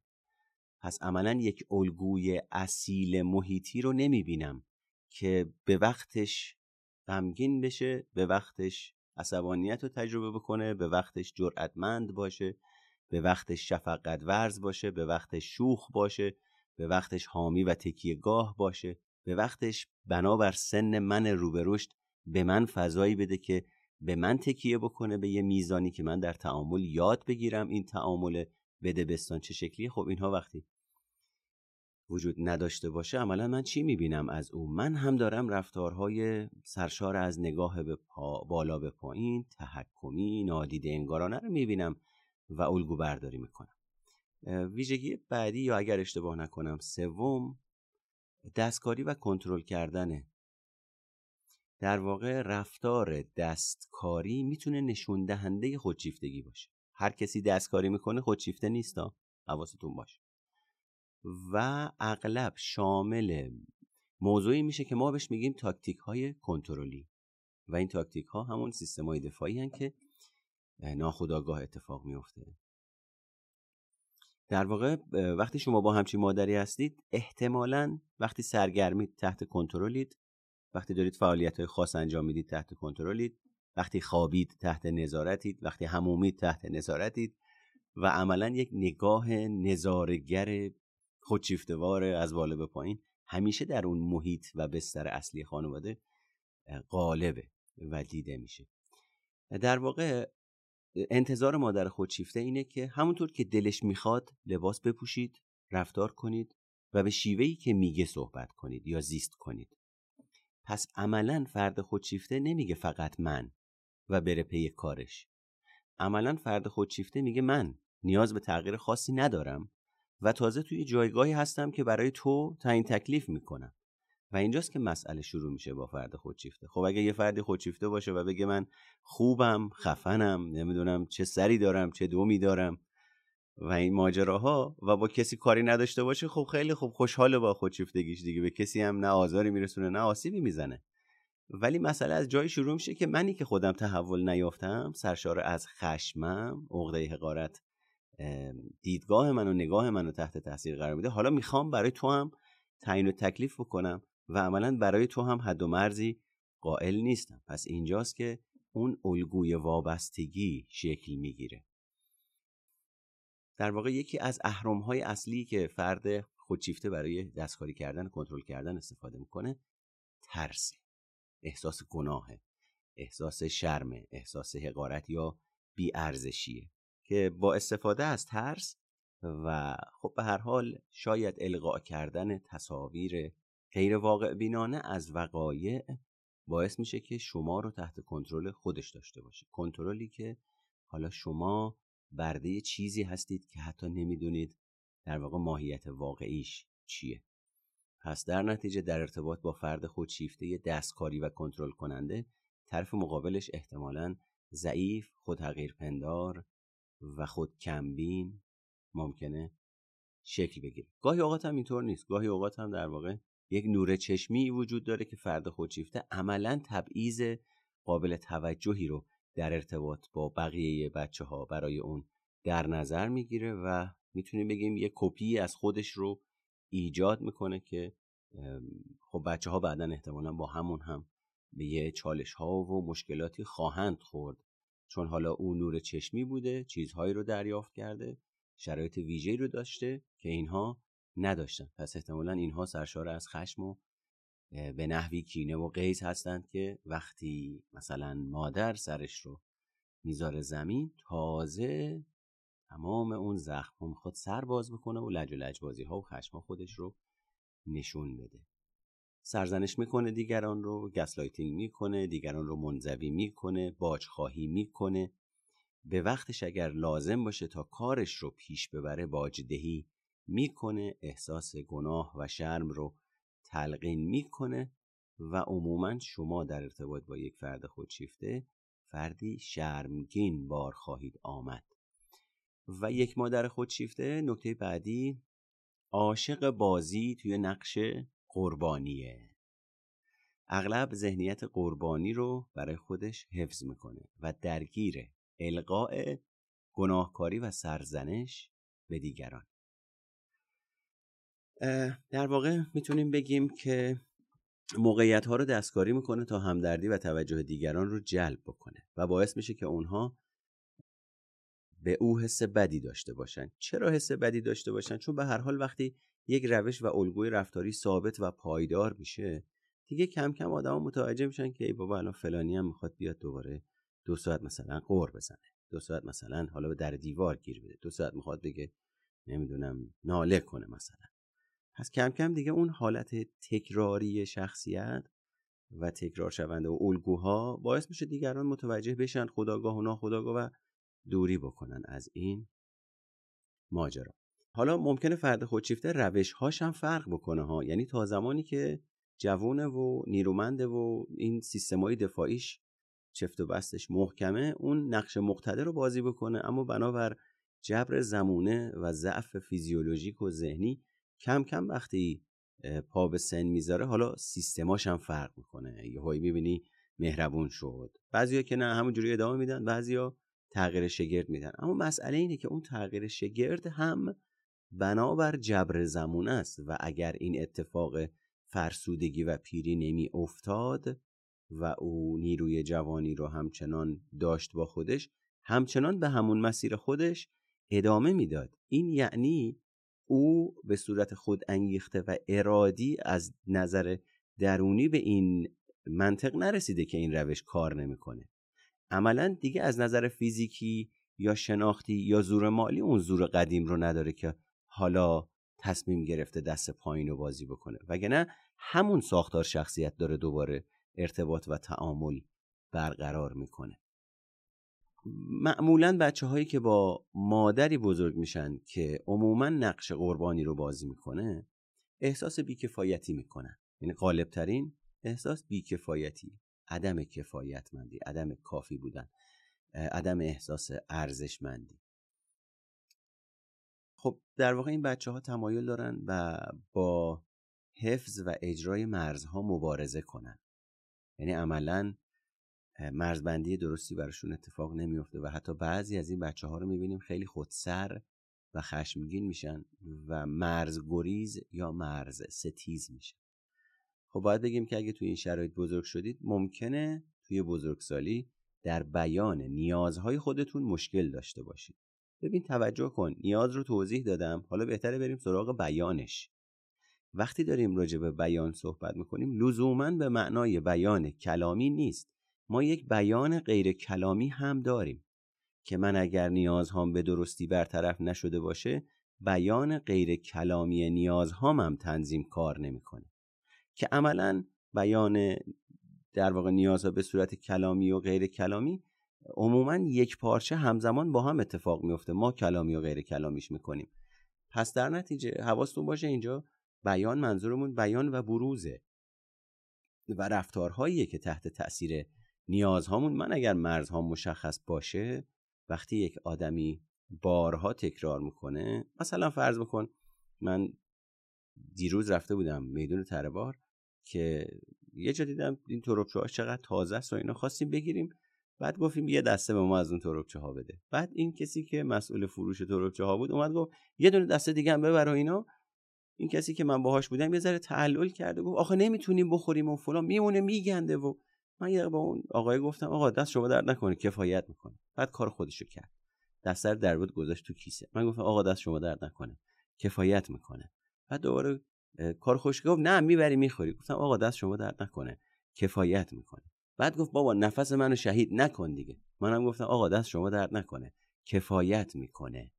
پس عملا یک الگوی اصیل محیطی رو نمی‌بینم که به وقتش غمگین بشه به وقتش عصبانیت رو تجربه بکنه به وقتش جرأتمند باشه به وقتش شفقت ورز باشه به وقتش شوخ باشه. به وقتش حامی و تکیهگاه باشه. به وقتش بنابر سن من روبرشت به من فضایی بده که به من تکیه بکنه به یه میزانی که من در تعامل یاد بگیرم این تعامل بده بستان. چه شکلی؟ خب اینها وقتی وجود نداشته باشه عملا من چی می‌بینم از او؟ من هم دارم رفتارهای سرشار از نگاه به بالا به پایین تحکمی نادیده انگارانه رو می‌بینم و الگو برداری می‌کنم. ویژگی بعدی یا اگر اشتباه نکنم سوم دستکاری و کنترل کردنه در واقع رفتار دستکاری می‌تونه نشون دهنده خودشیفتگی باشه. هر کسی دستکاری می‌کنه خودشیفته نیستا حواستون باشه. و اغلب شامل موضوعی میشه که ما بهش میگیم تاکتیک های کنترلی. و این تاکتیک ها همون سیستم های دفاعی هن که ناخداگاه اتفاق میفته در واقع وقتی شما با همچین مادری هستید احتمالا وقتی سرگرمید تحت کنترلید وقتی دارید فعالیت های خاص انجام می‌دید تحت کنترلید وقتی خوابید تحت نظارتید وقتی همومید تحت نظارتید و عملا یک نگاه نظارگر خودشیفتوار از بالا به پایین همیشه در اون محیط و بستر اصلی خانواده غالبه و دیده میشه. در واقع انتظار مادر خودشیفته اینه که همونطور که دلش می‌خواد لباس بپوشید رفتار کنید و به شیوهی که میگه صحبت کنید یا زیست کنید. پس عملا فرد خودشیفته نمیگه فقط من و بره پی کارش. عملا فرد خودشیفته میگه من نیاز به تغییر خاصی ندارم و تازه توی جایگاهی هستم که برای تو تعیین تکلیف می‌کنم. و اینجاست که مسئله شروع میشه با فرد خودشیفته. خب اگه یه فردی خودشیفته باشه و بگه من خوبم خفنم نمی‌دونم چه سری دارم چه دومی دارم و این ماجراها و با کسی کاری نداشته باشه خب خیلی خوب خوشحاله با خودشیفتگیش دیگه. به کسی هم نه آزاری میرسونه نه آسیبی می‌زنه. ولی مسئله از جایی شروع میشه که منی که خودم تحول نیافتم سرشار از خشمم عقده حقارت دیدگاه من و نگاه منو تحت تاثیر قرار میده. حالا می‌خوام برای تو هم تعیین و تکلیف بکنم. و عملا برای تو هم حد و مرزی قائل نیستم. پس اینجاست که اون الگوی وابستگی شکل می‌گیره. در واقع یکی از های اصلی که فرد خودشیفته برای دستکاری کردن کنترل کردن استفاده می‌کنه ترس احساس گناهه. احساس شرمه. احساس حقارت یا بیارزشیه. که با استفاده از ترس و خب به هر حال شاید القاء کردن تصاویر غیر واقع بینانه از وقایع باعث میشه که شما رو تحت کنترل خودش داشته باشه. کنترلی که حالا شما برده چیزی هستید که حتی نمی‌دونید در واقع ماهیت واقعیش چیه. پس در نتیجه در ارتباط با فرد خودشیفته دستکاری و کنترل کننده طرف مقابلش احتمالا ضعیف پندار و خود کمبین ممکنه شکل بگیره. گاهی اوقات هم اینطور نیست. گاهی اوقات هم در واقع یک نور چشمی وجود داره که فرد خودشیفته عملا تبعیض قابل توجهی رو در ارتباط با بقیه بچه ها برای اون در نظر می‌گیره و می‌تونیم بگیم یه کپی از خودش رو ایجاد می‌کنه که خب بچه ها بعدا احتمالا با همون هم به یه چالش ها و مشکلاتی خواهند خورد. چون حالا او نور چشمی بوده چیزهایی رو دریافت کرده شرایط ویژه‌ای رو داشته که اینها نداشتن. پس احتمالا اینها سرشار از خشم و به نحوی کینه و قیز هستند که وقتی مثلا مادر سرش رو می‌ذاره زمین تازه تمام اون زخم ها می‌خواد سر باز بکنه و لج و لجبازی ها و خشم خودش رو نشون بده. سرزنش می‌کنه دیگران رو gaslighting می‌کنه دیگران رو منزوی می‌کنه باج خواهی می‌کنه. به وقتش اگر لازم باشه تا کارش رو پیش ببره باجدهی می‌کنه احساس گناه و شرم رو تلقین می‌کنه و عموما شما در ارتباط با یک فرد خودشیفته فردی شرمگین بار خواهید آمد. و یک مادر خودشیفته نکته بعدی عاشق بازی توی نقش قربانیه. اغلب ذهنیت قربانی رو برای خودش حفظ می‌کنه و درگیر القاء گناهکاری و سرزنش به دیگران. در واقع می‌تونیم بگیم که موقعیت ها رو دستکاری می‌کنه تا همدردی و توجه دیگران رو جلب بکنه و باعث میشه که اونها به او حس بدی داشته باشن. چرا حس بدی داشته باشن؟ چون به هر حال وقتی یک روش و الگوی رفتاری ثابت و پایدار میشه دیگه کم کم آدما متوجه میشن که ای بابا الان فلانی هم می‌خواد بیاد دوباره دو ساعت مثلا قور بزنه. دو ساعت مثلا حالا به در دیوار گیر بده. دو ساعت می‌خواد بگه نمی‌دونم ناله کنه مثلا. پس کم کم دیگه اون حالت تکراری شخصیت و تکرار شونده و الگوها باعث میشه دیگران متوجه بشن خداگاه و ناخداگاه و دوری بکنن از این ماجرا. حالا ممکنه فرد خودشیفته روش هاش هم فرق بکنه ها. یعنی تا زمانی که جوونه و نیرومنده و این سیستمای دفاعیش چفت و بستش محکمه اون نقش مقتدر رو بازی بکنه. اما بنابر جبر زمونه و ضعف فیزیولوژیک و ذهنی کم کم وقتی پا به سن می‌ذاره حالا سیستماش هم فرق می‌کنه. یه هایی می‌بینی مهربون شد. بعضیا که نه همونجوری ادامه میدن بعضیا تغییر شگرد میدن. اما مسئله اینه که اون تغییر شگرد هم بنابر جبر زمون است و اگر این اتفاق فرسودگی و پیری نمی افتاد و او نیروی جوانی رو همچنان داشت با خودش همچنان به همون مسیر خودش ادامه می‌داد. این یعنی او به صورت خود انگیخته و ارادی از نظر درونی به این منطق نرسیده که این روش کار نمی‌کنه. عملا دیگه از نظر فیزیکی یا شناختی یا زور مالی اون زور قدیم رو نداره که حالا تصمیم گرفته دست پایین رو بازی بکنه. وگرنه همون ساختار شخصیت داره دوباره ارتباط و تعامل برقرار می‌کنه. معمولا بچه هایی که با مادری بزرگ میشن که عموما نقش قربانی رو بازی می‌کنه احساس بیکفایتی می‌کنن. یعنی غالبترین احساس بیکفایتی عدم کفایتمندی عدم کافی بودن عدم احساس ارزشمندی. خب در واقع این بچه ها تمایل دارن و با حفظ و اجرای مرزها مبارزه کنن. یعنی عملا مرزبندی درستی براشون اتفاق نمیفته و حتی بعضی از این بچه ها رو می‌بینیم خیلی خودسر و خشمگین میشن و مرز گریز یا مرز ستیز میشن. خب باید بگیم که اگه توی این شرایط بزرگ شدید ممکنه توی بزرگسالی در بیان نیازهای خودتون مشکل داشته باشید. ببین توجه کن نیاز رو توضیح دادم. حالا بهتره بریم سراغ بیانش. وقتی داریم راجع به بیان صحبت می‌کنیم لزوما به معنای بیان کلامی نیست. ما یک بیان غیر کلامی هم داریم که من اگر نیازهام به درستی برطرف نشده باشه بیان غیر کلامی نیازهام هم تنظیم کار نمی‌کنه. که عملا بیان در واقع نیازها به صورت کلامی و غیر کلامی عموما یک پارچه همزمان با هم اتفاق میفته ما کلامی و غیر کلامیش می‌کنیم. پس در نتیجه حواستون باشه اینجا بیان منظورمون بیان و بروزه و رفتارهاییه که تحت تاثیر نیازهامون من اگر مرزها مشخص باشه وقتی یک آدمی بارها تکرار می‌کنه مثلا فرض بکن من دیروز رفته بودم میدون تربار که یه جا دیدم این تروبچه ها چقدر تازه است و اینا خواستیم بگیریم بعد گفتیم یه دسته به ما از اون تروبچه ها بده. بعد این کسی که مسئول فروش تروبچه ها بود اومد گفت یه دونه دسته دیگه هم ببر و اینا. این کسی که من باهاش بودم یه ذره تعلل کرده گفت آخه نمی‌تونیم بخوریم و فلان. میمونه میگنده و من یه با اون آقای گفتم آقا دست شما درد نکنه کفایت می‌کنه. بعد کار خودشو کرد. دستر در بود گذاشت تو کیسه. من گفتم آقا دست شما درد نکنه کفایت می‌کنه. بعد دوباره کار خوش گفت نه می‌بری می‌خوری. گفتم آقا دست شما درد نکنه کفایت می‌کنه. بعد گفت بابا نفس منو شهید نکن دیگه. منم گفتم آقا دست شما درد نکنه کفایت می‌کنه.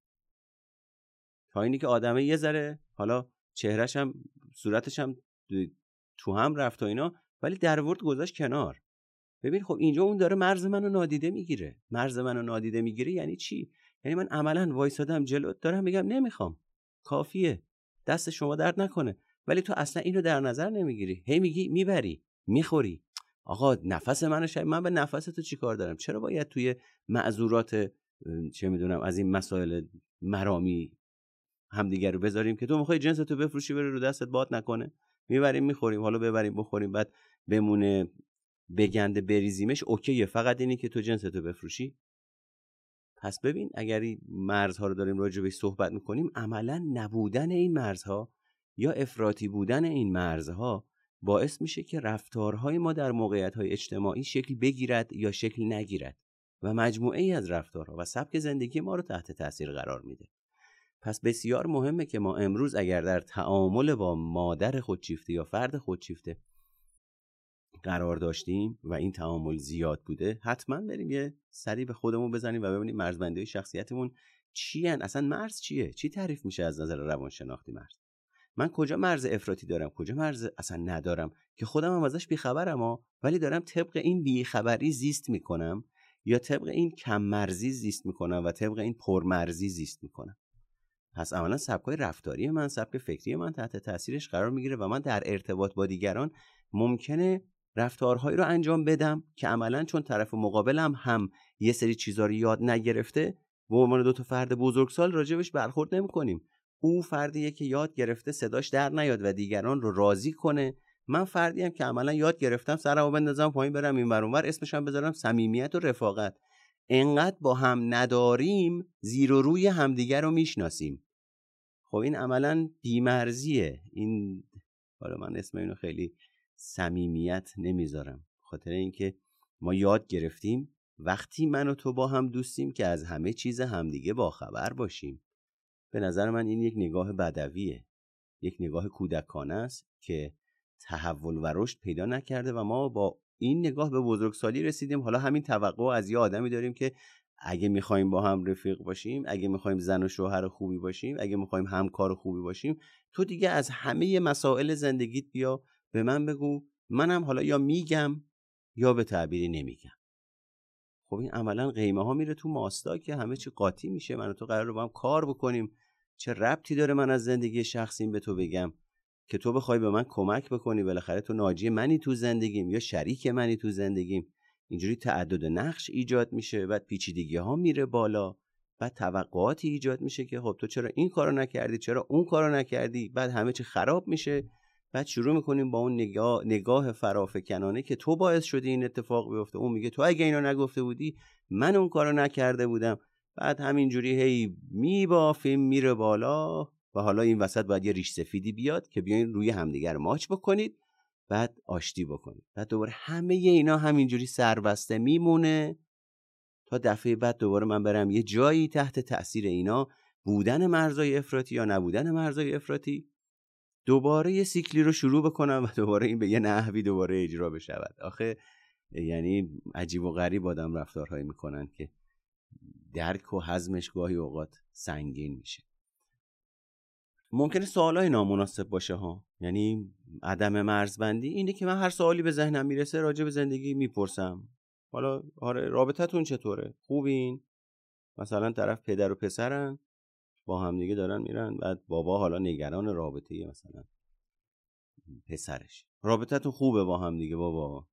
تا اینی که آدمه یه ذره حالا چهرش هم صورتش هم تو هم رفت و اینا ولی در ورد گذاشت کنار. ببین خب اینجا اون داره مرز منو نادیده می‌گیره. مرز منو نادیده می‌گیره یعنی چی؟ یعنی من عملا وایسادم جلو دارم میگم نمی‌خوام. کافیه. دست شما درد نکنه. ولی تو اصلا اینو در نظر نمی‌گیری. هی میگی می‌بری می‌خوری. آقا نفس منو شاید من به نفس تو چیکار دارم؟ چرا باید توی معذورات چه می‌دونم از این مسائل مرامی همدیگه رو بذاریم که تو می‌خوای جنس تو بفروشی بره رو دستت باد نکنه. می‌بریم می‌خوریم حالا ببریم بخوریم بعد بمونه بگنده بریزیمش اوکیه. فقط اینی که تو جنس تو بفروشی. پس ببین اگر این مرزها رو داریم راجع بهش صحبت می‌کنیم عملا نبودن این مرزها یا افراطی بودن این مرزها باعث میشه که رفتارهای ما در موقعیت اجتماعی شکل بگیرد یا شکل نگیرد و مجموعه ای از رفتارها و سبک زندگی ما رو تحت تاثیر قرار میده. پس بسیار مهمه که ما امروز اگر در تعامل با مادر خودشیفته یا فرد خودشیفته قرار داشتیم و این تعامل زیاد بوده حتما بریم یه سری به خودمون بزنیم و ببینیم مرزبندی شخصیتمون چی هن؟ اصلا مرز چیه؟ چی تعریف میشه از نظر روانشناختی مرز؟ من کجا مرز افراطی دارم؟ کجا مرز اصلا ندارم؟ که خودم هم ازش بیخبرم ولی دارم طبق این بیخبری زیست می‌کنم یا طبق این کم مرزی زیست می‌کنم و طبق این پرمرزی زیست می‌کنم؟ پس عملا سبکای رفتاری من سبک فکری من تحت تاثیرش قرار می‌گیره و من در ارتباط با دیگران ممکنه رفتارهایی رو انجام بدم که عملا چون طرف مقابلم هم یه سری چیزا رو یاد نگرفته به عنوان دو تا فرد بزرگسال راجبش برخورد نمی‌کنیم. او فردیه که یاد گرفته صداش در نیاد و دیگران رو راضی کنه. من فردی هم که عملا یاد گرفتم سرمو بندازم پایین برم این ور اسمش هم بذارم صمیمیت و رفاقت. انقدر با هم نداریم زیر و روی همدیگر رو می‌شناسیم. خب این عملا بیمرزیه این حالا من اسم اینو خیلی صمیمیت نمی‌ذارم. خاطر اینکه ما یاد گرفتیم وقتی من و تو با هم دوستیم که از همه چیز همدیگه باخبر باشیم. به نظر من این یک نگاه بدویه. یک نگاه کودکانه است که تحول و رشد پیدا نکرده و ما با این نگاه به بزرگسالی رسیدیم. حالا همین توقع از یه آدمی داریم که اگه می‌خوایم با هم رفیق باشیم اگه می‌خوایم زن و شوهر خوبی باشیم اگه می‌خوایم همکار خوبی باشیم تو دیگه از همه مسائل زندگیت بیا به من بگو منم حالا یا میگم یا به تعبیری نمیگم. خب این عملا قیمه ها میره تو ماستا که همه چی قاطی میشه. من و تو قرار رو با هم کار بکنیم. چه ربطی داره من از زندگی شخصیم به تو بگم که تو بخوای به من کمک بکنی؟ بالاخره تو ناجی منی تو زندگیم یا شریک منی تو زندگیم. اینجوری تعدد نقش ایجاد میشه بعد پیچیدگی ها میره بالا بعد توقعاتی ایجاد میشه که خب تو چرا این کارو نکردی؟ چرا اون کارو نکردی؟ بعد همه چی خراب میشه. بعد شروع می‌کنیم با اون نگاه, نگاه فرافکنانه که تو باعث شدی این اتفاق بیفته. اون میگه تو اگه اینو نگفته بودی من اون کارو نکرده بودم. بعد همینجوری هی میبافیم میره بالا و حالا این وسط باید یه ریش سفیدی بیاد که بیاین روی همدیگر ماچ بکنید. بعد آشتی بکنید. بعد دوباره همه اینا همینجوری سربسته میمونه. تا دفعه بعد دوباره من برم یه جایی تحت تاثیر اینا. بودن مرزای افراطی یا نبودن مرزای افراطی. دوباره یه سیکلی رو شروع بکنم و دوباره این به یه نحوی دوباره اجرا بشود. آخه یعنی عجیب و غریب آدم رفتارهایی می‌کنن که درک و حزمش گاهی اوقات سنگین میشه. ممکنه سوالای نامناسب باشه ها. یعنی عدم مرزبندی اینه که من هر سوالی به ذهنم می‌رسه راجع به زندگی می‌پرسم. حالا آره رابطتون چطوره؟ خوبین؟ مثلا طرف پدر و پسرن؟ با همدیگه دارن میرن. بعد بابا حالا نگران رابطه مثلا پسرش. رابطتون خوبه با هم دیگه بابا؟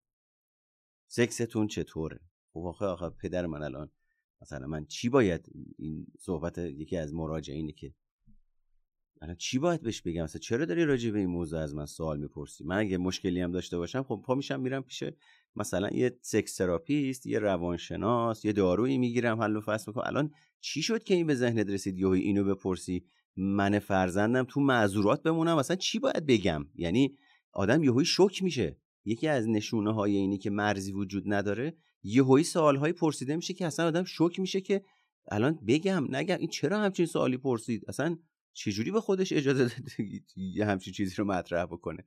سکستون چطوره؟ خب آخه آخه پدر من الان مثلا من چی باید این صحبت یکی از مراجعینه که الان چی باید بهش بگم؟ مثلا چرا داری راجع به این موضوع از من سوال می‌پرسی؟ من اگه مشکلی هم داشته باشم خب پا میشم میرم پیش مثلا یه sex therapist یه روانشناس یه دارویی می‌گیرم حل و فصل می‌کنم. الان چی شد که این به ذهنت رسید یهو اینو بپرسی؟ من فرزندم تو معذورات بمونم؟ مثلا چی باید بگم؟ یعنی آدم یهویی شوک میشه. یکی از نشونه های اینی که مرزی وجود نداره یهویی سوال های پرسیده میشه که اصلا آدم شوک میشه که الان بگم نگم. این چرا همچین سوالی پرسید؟ اصلا چجوری به خودش اجازه داده یه همچین چیزی رو مطرح بکنه؟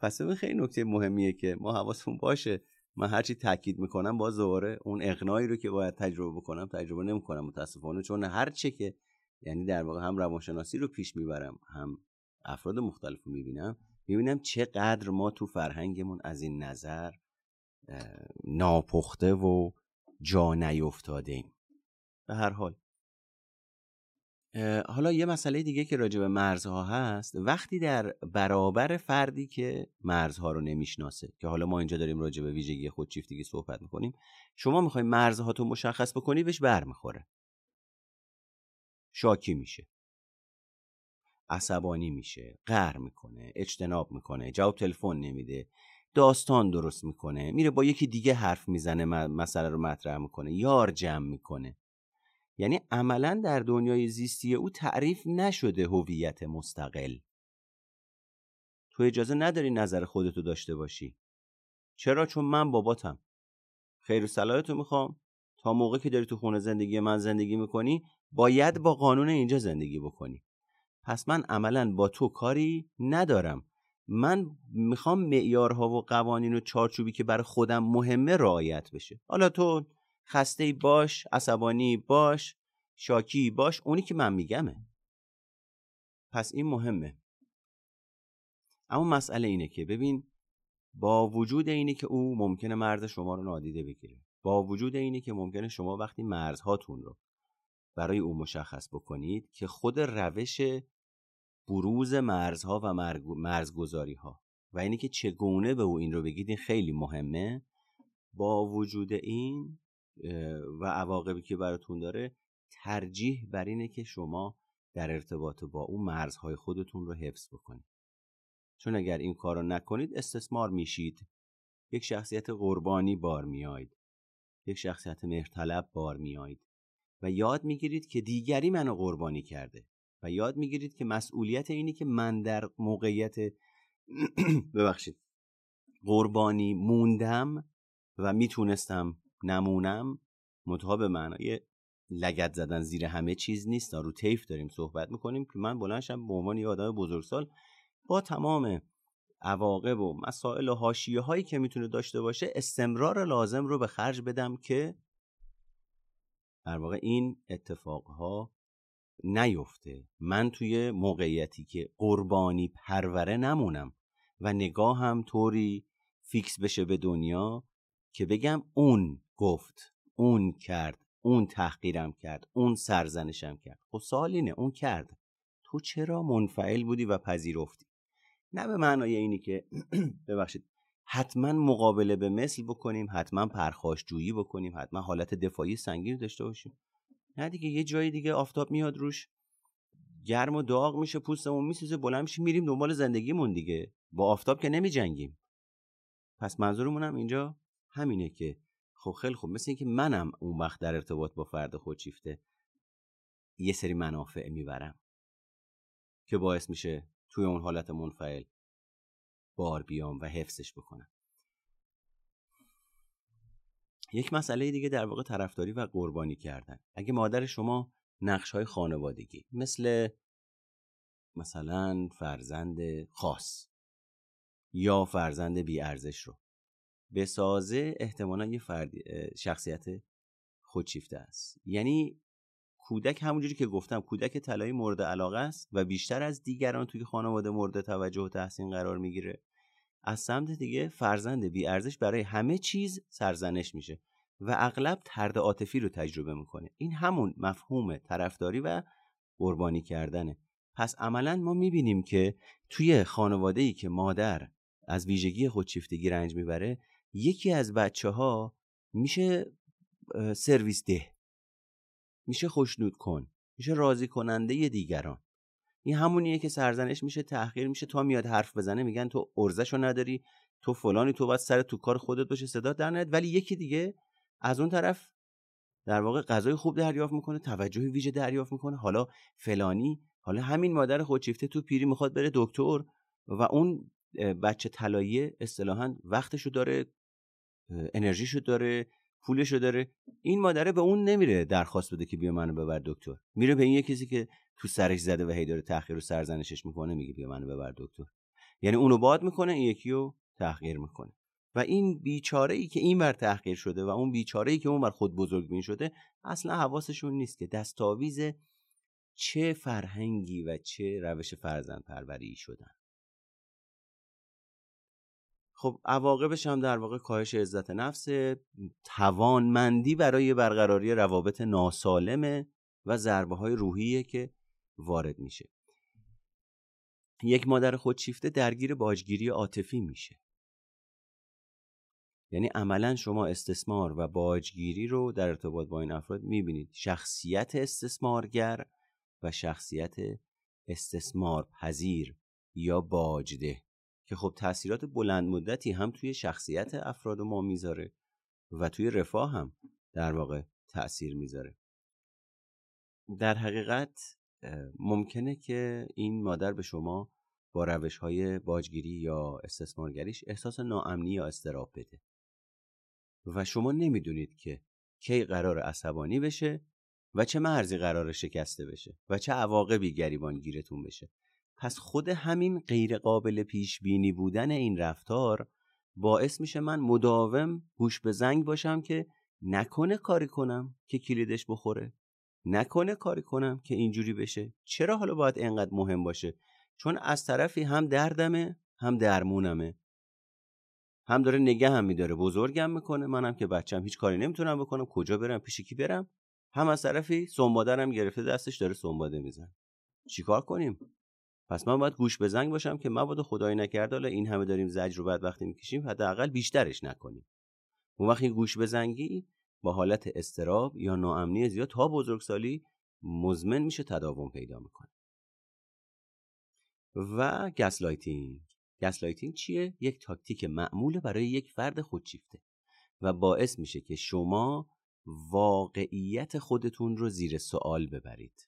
پس این خیلی نکته مهمیه که ما حواسمون باشه. من هرچی تاکید می‌کنم باز دوباره اون اقناعی رو که باید تجربه بکنم تجربه نمی‌کنم متاسفانه. چون هر چه که یعنی در واقع هم روانشناسی رو پیش می‌برم هم افراد مختلف رو می‌بینم می‌بینم چقدر ما تو فرهنگمون از این نظر ناپخته و جا نیفتاده ایم به هر حال. حالا یه مسئله دیگه که راجع به مرزها هست. وقتی در برابر فردی که مرزها رو نمی‌شناسه که حالا ما اینجا داریم راجع به ویژگی خودشیفتگی صحبت می‌کنیم شما می‌خوای مرزها تو مشخص بکنی بهش برمیخوره. شاکی میشه. عصبانی میشه قهر می‌کنه اجتناب می‌کنه جواب تلفن نمیده داستان درست می‌کنه میره با یکی دیگه حرف می‌زنه مسئله رو مطرح می‌کنه یار جمع می‌کنه. یعنی عملا در دنیای زیستی او تعریف نشده هویت مستقل. تو اجازه نداری نظر خودتو داشته باشی. چرا؟ چون من باباتم. خیر و صلاحتو می‌خوام. تا موقع که داری تو خونه زندگی من زندگی می‌کنی باید با قانون اینجا زندگی بکنی. پس من عملا با تو کاری ندارم. من می‌خوام معیارها و قوانین و چارچوبی که برای خودم مهمه رعایت بشه. حالا تو خسته باش عصبانی باش شاکی باش اونی که من میگمه. پس این مهمه. اما مسئله اینه که ببین با وجود اینه که او ممکنه مرز شما رو نادیده بگیره. با وجود اینه که ممکنه شما وقتی مرزهاتون رو برای او مشخص بکنید که خود روش بروز مرزها و مرزگذاری ها و اینه که چگونه به او این رو بگید این خیلی مهمه. با وجود این و عواقبی که براتون داره ترجیح بر اینه که شما در ارتباط با او مرزهای خودتون رو حفظ بکنید چون اگر این کار رو نکنید استثمار میشید. یک شخصیت قربانی بار میایید. یک شخصیت مهرطلب بار میایید. و یاد می‌گیرید که دیگری منو قربانی کرده. و یاد می‌گیرید که مسئولیت اینی که من در موقعیت ببخشید قربانی موندم و می‌تونستم نمونم منتها به معنای لگت زدن زیر همه چیز نیست. رو تیف داریم صحبت می‌کنیم که من بلنشم به عنوان یه آدم بزرگسال با تمام عواقب و مسائل و حاشیه هایی که می‌تونه داشته باشه استمرار لازم رو به خرج بدم که در واقع این اتفاقها نیفته. من توی موقعیتی که قربانی پروره نمونم و نگاه هم طوری فیکس بشه به دنیا که بگم اون گفت اون کرد اون تحقیرم کرد اون سرزنشم کرد. خب سوال اینه اون کرد. تو چرا منفعل بودی و پذیرفتی؟ نه به معنای اینی که ببخشید حتما مقابله به مثل بکنیم حتما پرخاش جویی بکنیم حتما حالت دفاعی سنگین داشته باشیم. نه دیگه یه جای دیگه آفتاب میاد روش گرم و داغ میشه پوستمون میسوزه بلند میشه میریم دنبال زندگیمون دیگه. با آفتاب که نمیجنگیم. پس منظورمونم اینجا؟ همینه که خب خیلی خوب مثل اینکه منم اون وقت در ارتباط با فرد خودشیفته یه سری منافع می‌برم که باعث میشه توی اون حالت منفعل بار بیام و حفظش بکنم. یک مسئله دیگه در واقع طرفداری و قربانی کردن. اگه مادر شما نقش های خانوادگی مثل مثلا فرزند خاص یا فرزند بیارزش رو بسازه احتمالا یه فرد شخصیت خودشیفته است. یعنی کودک همونجوری که گفتم کودک طلایی مورد علاقه است و بیشتر از دیگران توی خانواده مورد توجه و تحسین قرار می‌گیره. از سمت دیگه فرزند بیارزش برای همه چیز سرزنش میشه و اغلب ترد عاطفی رو تجربه می‌کنه. این همون مفهوم طرفداری و قربانی کردنه. پس عملا ما می‌بینیم که توی خانواده ای که مادر از ویژگی خودشیفتگی رنج می‌بره یکی از بچه ها میشه سرویس ده. میشه خوشنود کن. میشه راضی کننده دیگران. این همونیه که سرزنش میشه تحقیر میشه. تا میاد حرف بزنه میگن تو ارزشو نداری تو فلانی تو باید سر تو کار خودت باشه صدا در نیاد. ولی یکی دیگه از اون طرف در واقع غذای خوب دریافت می‌کنه توجه ویژه دریافت می‌کنه. حالا فلانی حالا همین مادر خودشیفته تو پیری می‌خواد بره دکتر و اون بچه طلایی اصطلاحا وقتشو داره انرژیشو داره پولشو داره. این مادره به اون نمیره درخواست بده که بیا منو ببر دکتر. میره به این یه کسی که تو سرش زده و هی داره تحقیر و سرزنشش می‌کنه میگه بیا منو ببر دکتر. یعنی اونو باد می‌کنه این یکی رو تحقیر می‌کنه. و این بیچاره ای که این بر تحقیر شده و اون بیچاره ای که اون بر خود بزرگ بین شده اصلا حواسشون نیست که دستاویز چه فرهنگی و چه روش فرزند پروری شدن. خب عواقبش هم در واقع کاهش عزت نفس توانمندی برای برقراری روابط ناسالمه و ضربه های روحیه که وارد میشه. یک مادر خودشیفته درگیر باجگیری عاطفی میشه. یعنی عملا شما استثمار و باجگیری رو در ارتباط با این افراد می‌بینید. شخصیت استثمارگر و شخصیت استثمار پذیر یا باجده. که خب تاثیرات بلند مدتی هم توی شخصیت افراد ما می‌ذاره و توی رفاه هم در واقع تاثیر می‌ذاره. در حقیقت ممکنه که این مادر به شما با روش های باجگیری یا استثمارگریش احساس ناامنی یا استراب بده. و شما نمی‌دونید که کی قرار عصبانی بشه و چه مرزی قرار شکسته بشه و چه عواقبی گریبان گیرتون بشه. پس خود همین غیر قابل پیش بینی بودن این رفتار باعث میشه من مداوم گوش به زنگ باشم که نکنه کاری کنم که کلیدش بخوره. نکنه کاری کنم که اینجوری بشه. چرا حالا باید انقدر مهم باشه؟ چون از طرفی هم دردمه هم درمونمه. هم داره نگه هم میداره. بزرگم می‌کنه. منم که بچم هیچ کاری نمی‌تونم بکنم. کجا برم؟ پیش کی برم؟ هم از طرفی سنبادرم گرفته دستش داره سنباده میزن چیکار کنیم؟ پس من باید گوش به زنگ باشم که مبادا خدایی نکرده حالا این همه داریم زجر بعد وقتی می‌کشیم حداقل بیشترش نکنیم. اون وقتی گوش به زنگی با حالت اضطراب یا ناامنی زیاد تا بزرگسالی مزمن میشه تداوم پیدا می‌کنه. و gaslighting. gaslighting چیه؟ یک تاکتیک معمول برای یک فرد خودشیفته و باعث میشه که شما واقعیت خودتون رو زیر سوال ببرید.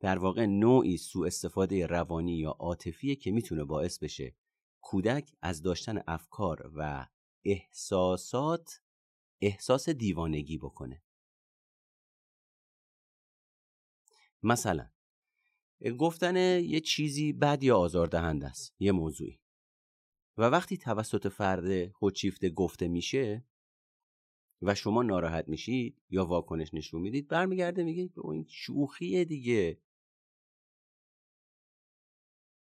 در واقع نوعی سوء استفاده روانی یا عاطفیه که می‌تونه باعث بشه کودک از داشتن افکار و احساسات احساس دیوانگی بکنه. مثلا گفتن یه چیزی بد یا آزاردهنده است یه موضوعی. و وقتی توسط فرد خودشیفته گفته میشه و شما ناراحت میشید یا واکنش نشون می‌دید برمیگرده میگه این شوخیه دیگه.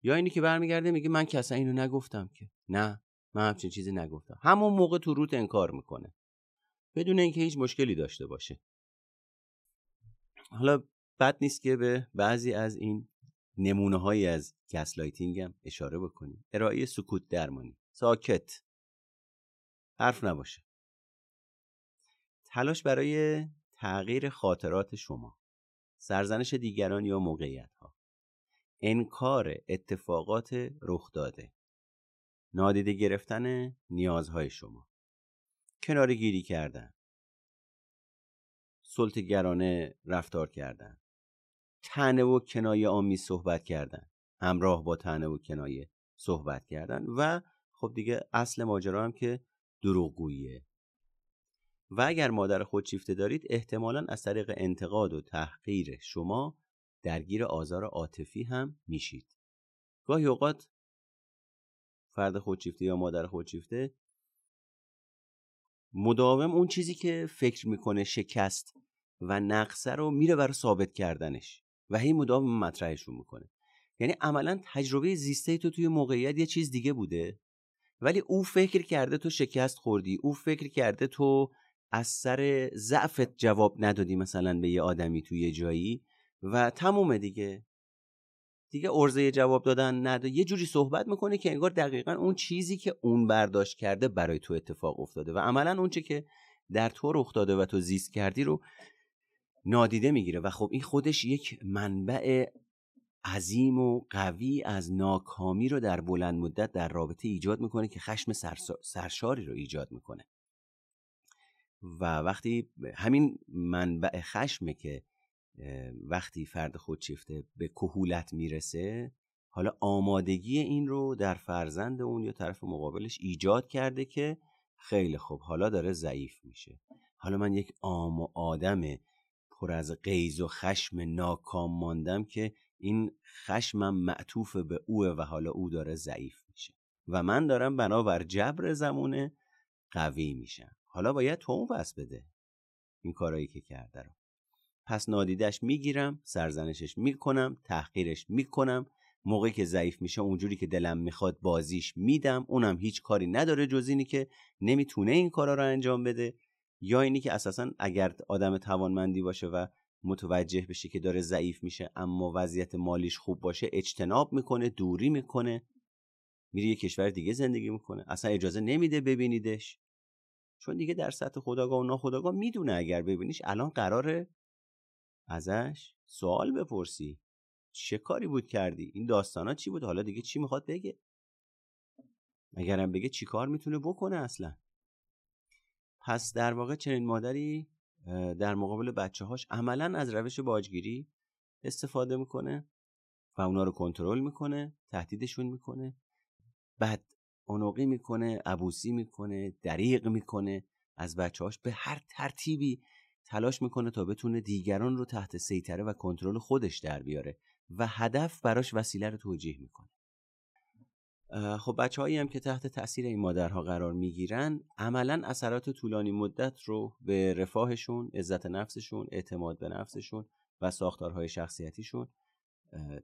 یا اینی که برمیگرده میگه من که اصلا اینو نگفتم که. نه من همچین چیزی نگفتم. همون موقع تو روت انکار می‌کنه. بدون اینکه هیچ مشکلی داشته باشه. حالا بد نیست که به بعضی از این نمونه هایی از gaslighting هم اشاره بکنیم. ارائه سکوت درمانی. ساکت. حرف نباشه. تلاش برای تغییر خاطرات شما. سرزنش دیگران یا موقعیت ها انکار اتفاقات رخ داده. نادیده گرفتن نیازهای شما. کنار گیری کردن. سلطگرانه رفتار کردن. تنه و کنایه آمیز صحبت کردن. همراه با تنه و کنایه صحبت کردن و خب دیگه اصل ماجرا هم که دروغگوییه. و اگر مادر خودشیفته دارید احتمالا از طریق انتقاد و تحقیر شما درگیر آزار عاطفی هم میشید. گاهی اوقات فرد خودشیفته یا مادر خودشیفته مداوم اون چیزی که فکر می‌کنه شکست و نقصه رو میره برای ثابت کردنش و هی مداوم مطرحشون می‌کنه. یعنی عملا تجربه زیسته تو توی موقعیت یه چیز دیگه بوده ولی او فکر کرده تو شکست خوردی او فکر کرده تو از سر ضعفت جواب ندادی مثلا به یه آدمی توی جایی و تمومه دیگه. دیگه ارزه جواب دادن نده یه جوری صحبت می‌کنه که انگار دقیقا اون چیزی که اون برداشت کرده برای تو اتفاق افتاده و عملا اون چه که در تو رخ داده و تو زیست کردی رو نادیده می‌گیره و خب این خودش یک منبع عظیم و قوی از ناکامی رو در بلند مدت در رابطه ایجاد می‌کنه که خشم سرشاری رو ایجاد می‌کنه. و وقتی همین منبع خشمه که وقتی فرد خودشیفته به کهولت می‌رسه حالا آمادگی این رو در فرزند اون یا طرف مقابلش ایجاد کرده که خیلی خوب حالا داره ضعیف میشه. حالا من یک آم و آدم پر از قیز و خشم ناکام ماندم که این خشمم معطوف به اوه و حالا او داره ضعیف میشه. و من دارم بنابر جبر زمونه قوی میشم. حالا باید تو اون بس بده این کارایی که کرده رو. پس نادیدش می‌گیرم سرزنشش می‌کنم تحقیرش می‌کنم. موقعی که ضعیف میشه اونجوری که دلم می‌خواد بازیش میدم. اونم هیچ کاری نداره جز اینی که نمی‌تونه این کارا رو انجام بده. یا اینی که اساسا اگر آدم توانمندی باشه و متوجه بشه که داره ضعیف میشه اما وضعیت مالیش خوب باشه اجتناب می‌کنه دوری می‌کنه. میره یه کشور دیگه زندگی می‌کنه. اصلا اجازه نمیده ببینیدش. چون دیگه در سطح خداگاه و ناخداگاه می‌دونه اگر ببینیش الان قراره ازش سوال بپرسی. چه کاری بود کردی؟ این داستانا چی بود؟ حالا دیگه چی می‌خواد بگه؟ اگرم بگه چی کار می‌تونه بکنه اصلا؟ پس در واقع چنین مادری در مقابل بچه هاش عملا از روش باجگیری استفاده می‌کنه و اونا رو کنترل می‌کنه تهدیدشون می‌کنه. بعد اونقی می‌کنه عبوسی می‌کنه دریغ می‌کنه از بچه‌هاش به هر ترتیبی تلاش می‌کنه تا بتونه دیگران رو تحت سیطره و کنترل خودش در بیاره و هدف براش وسیله رو توجیه می‌کنه. خب بچه هم که تحت تاثیر این مادرها قرار می‌گیرن عملا اثرات طولانی مدت رو به رفاهشون عزت نفسشون اعتماد به نفسشون و ساختارهای شخصیتیشون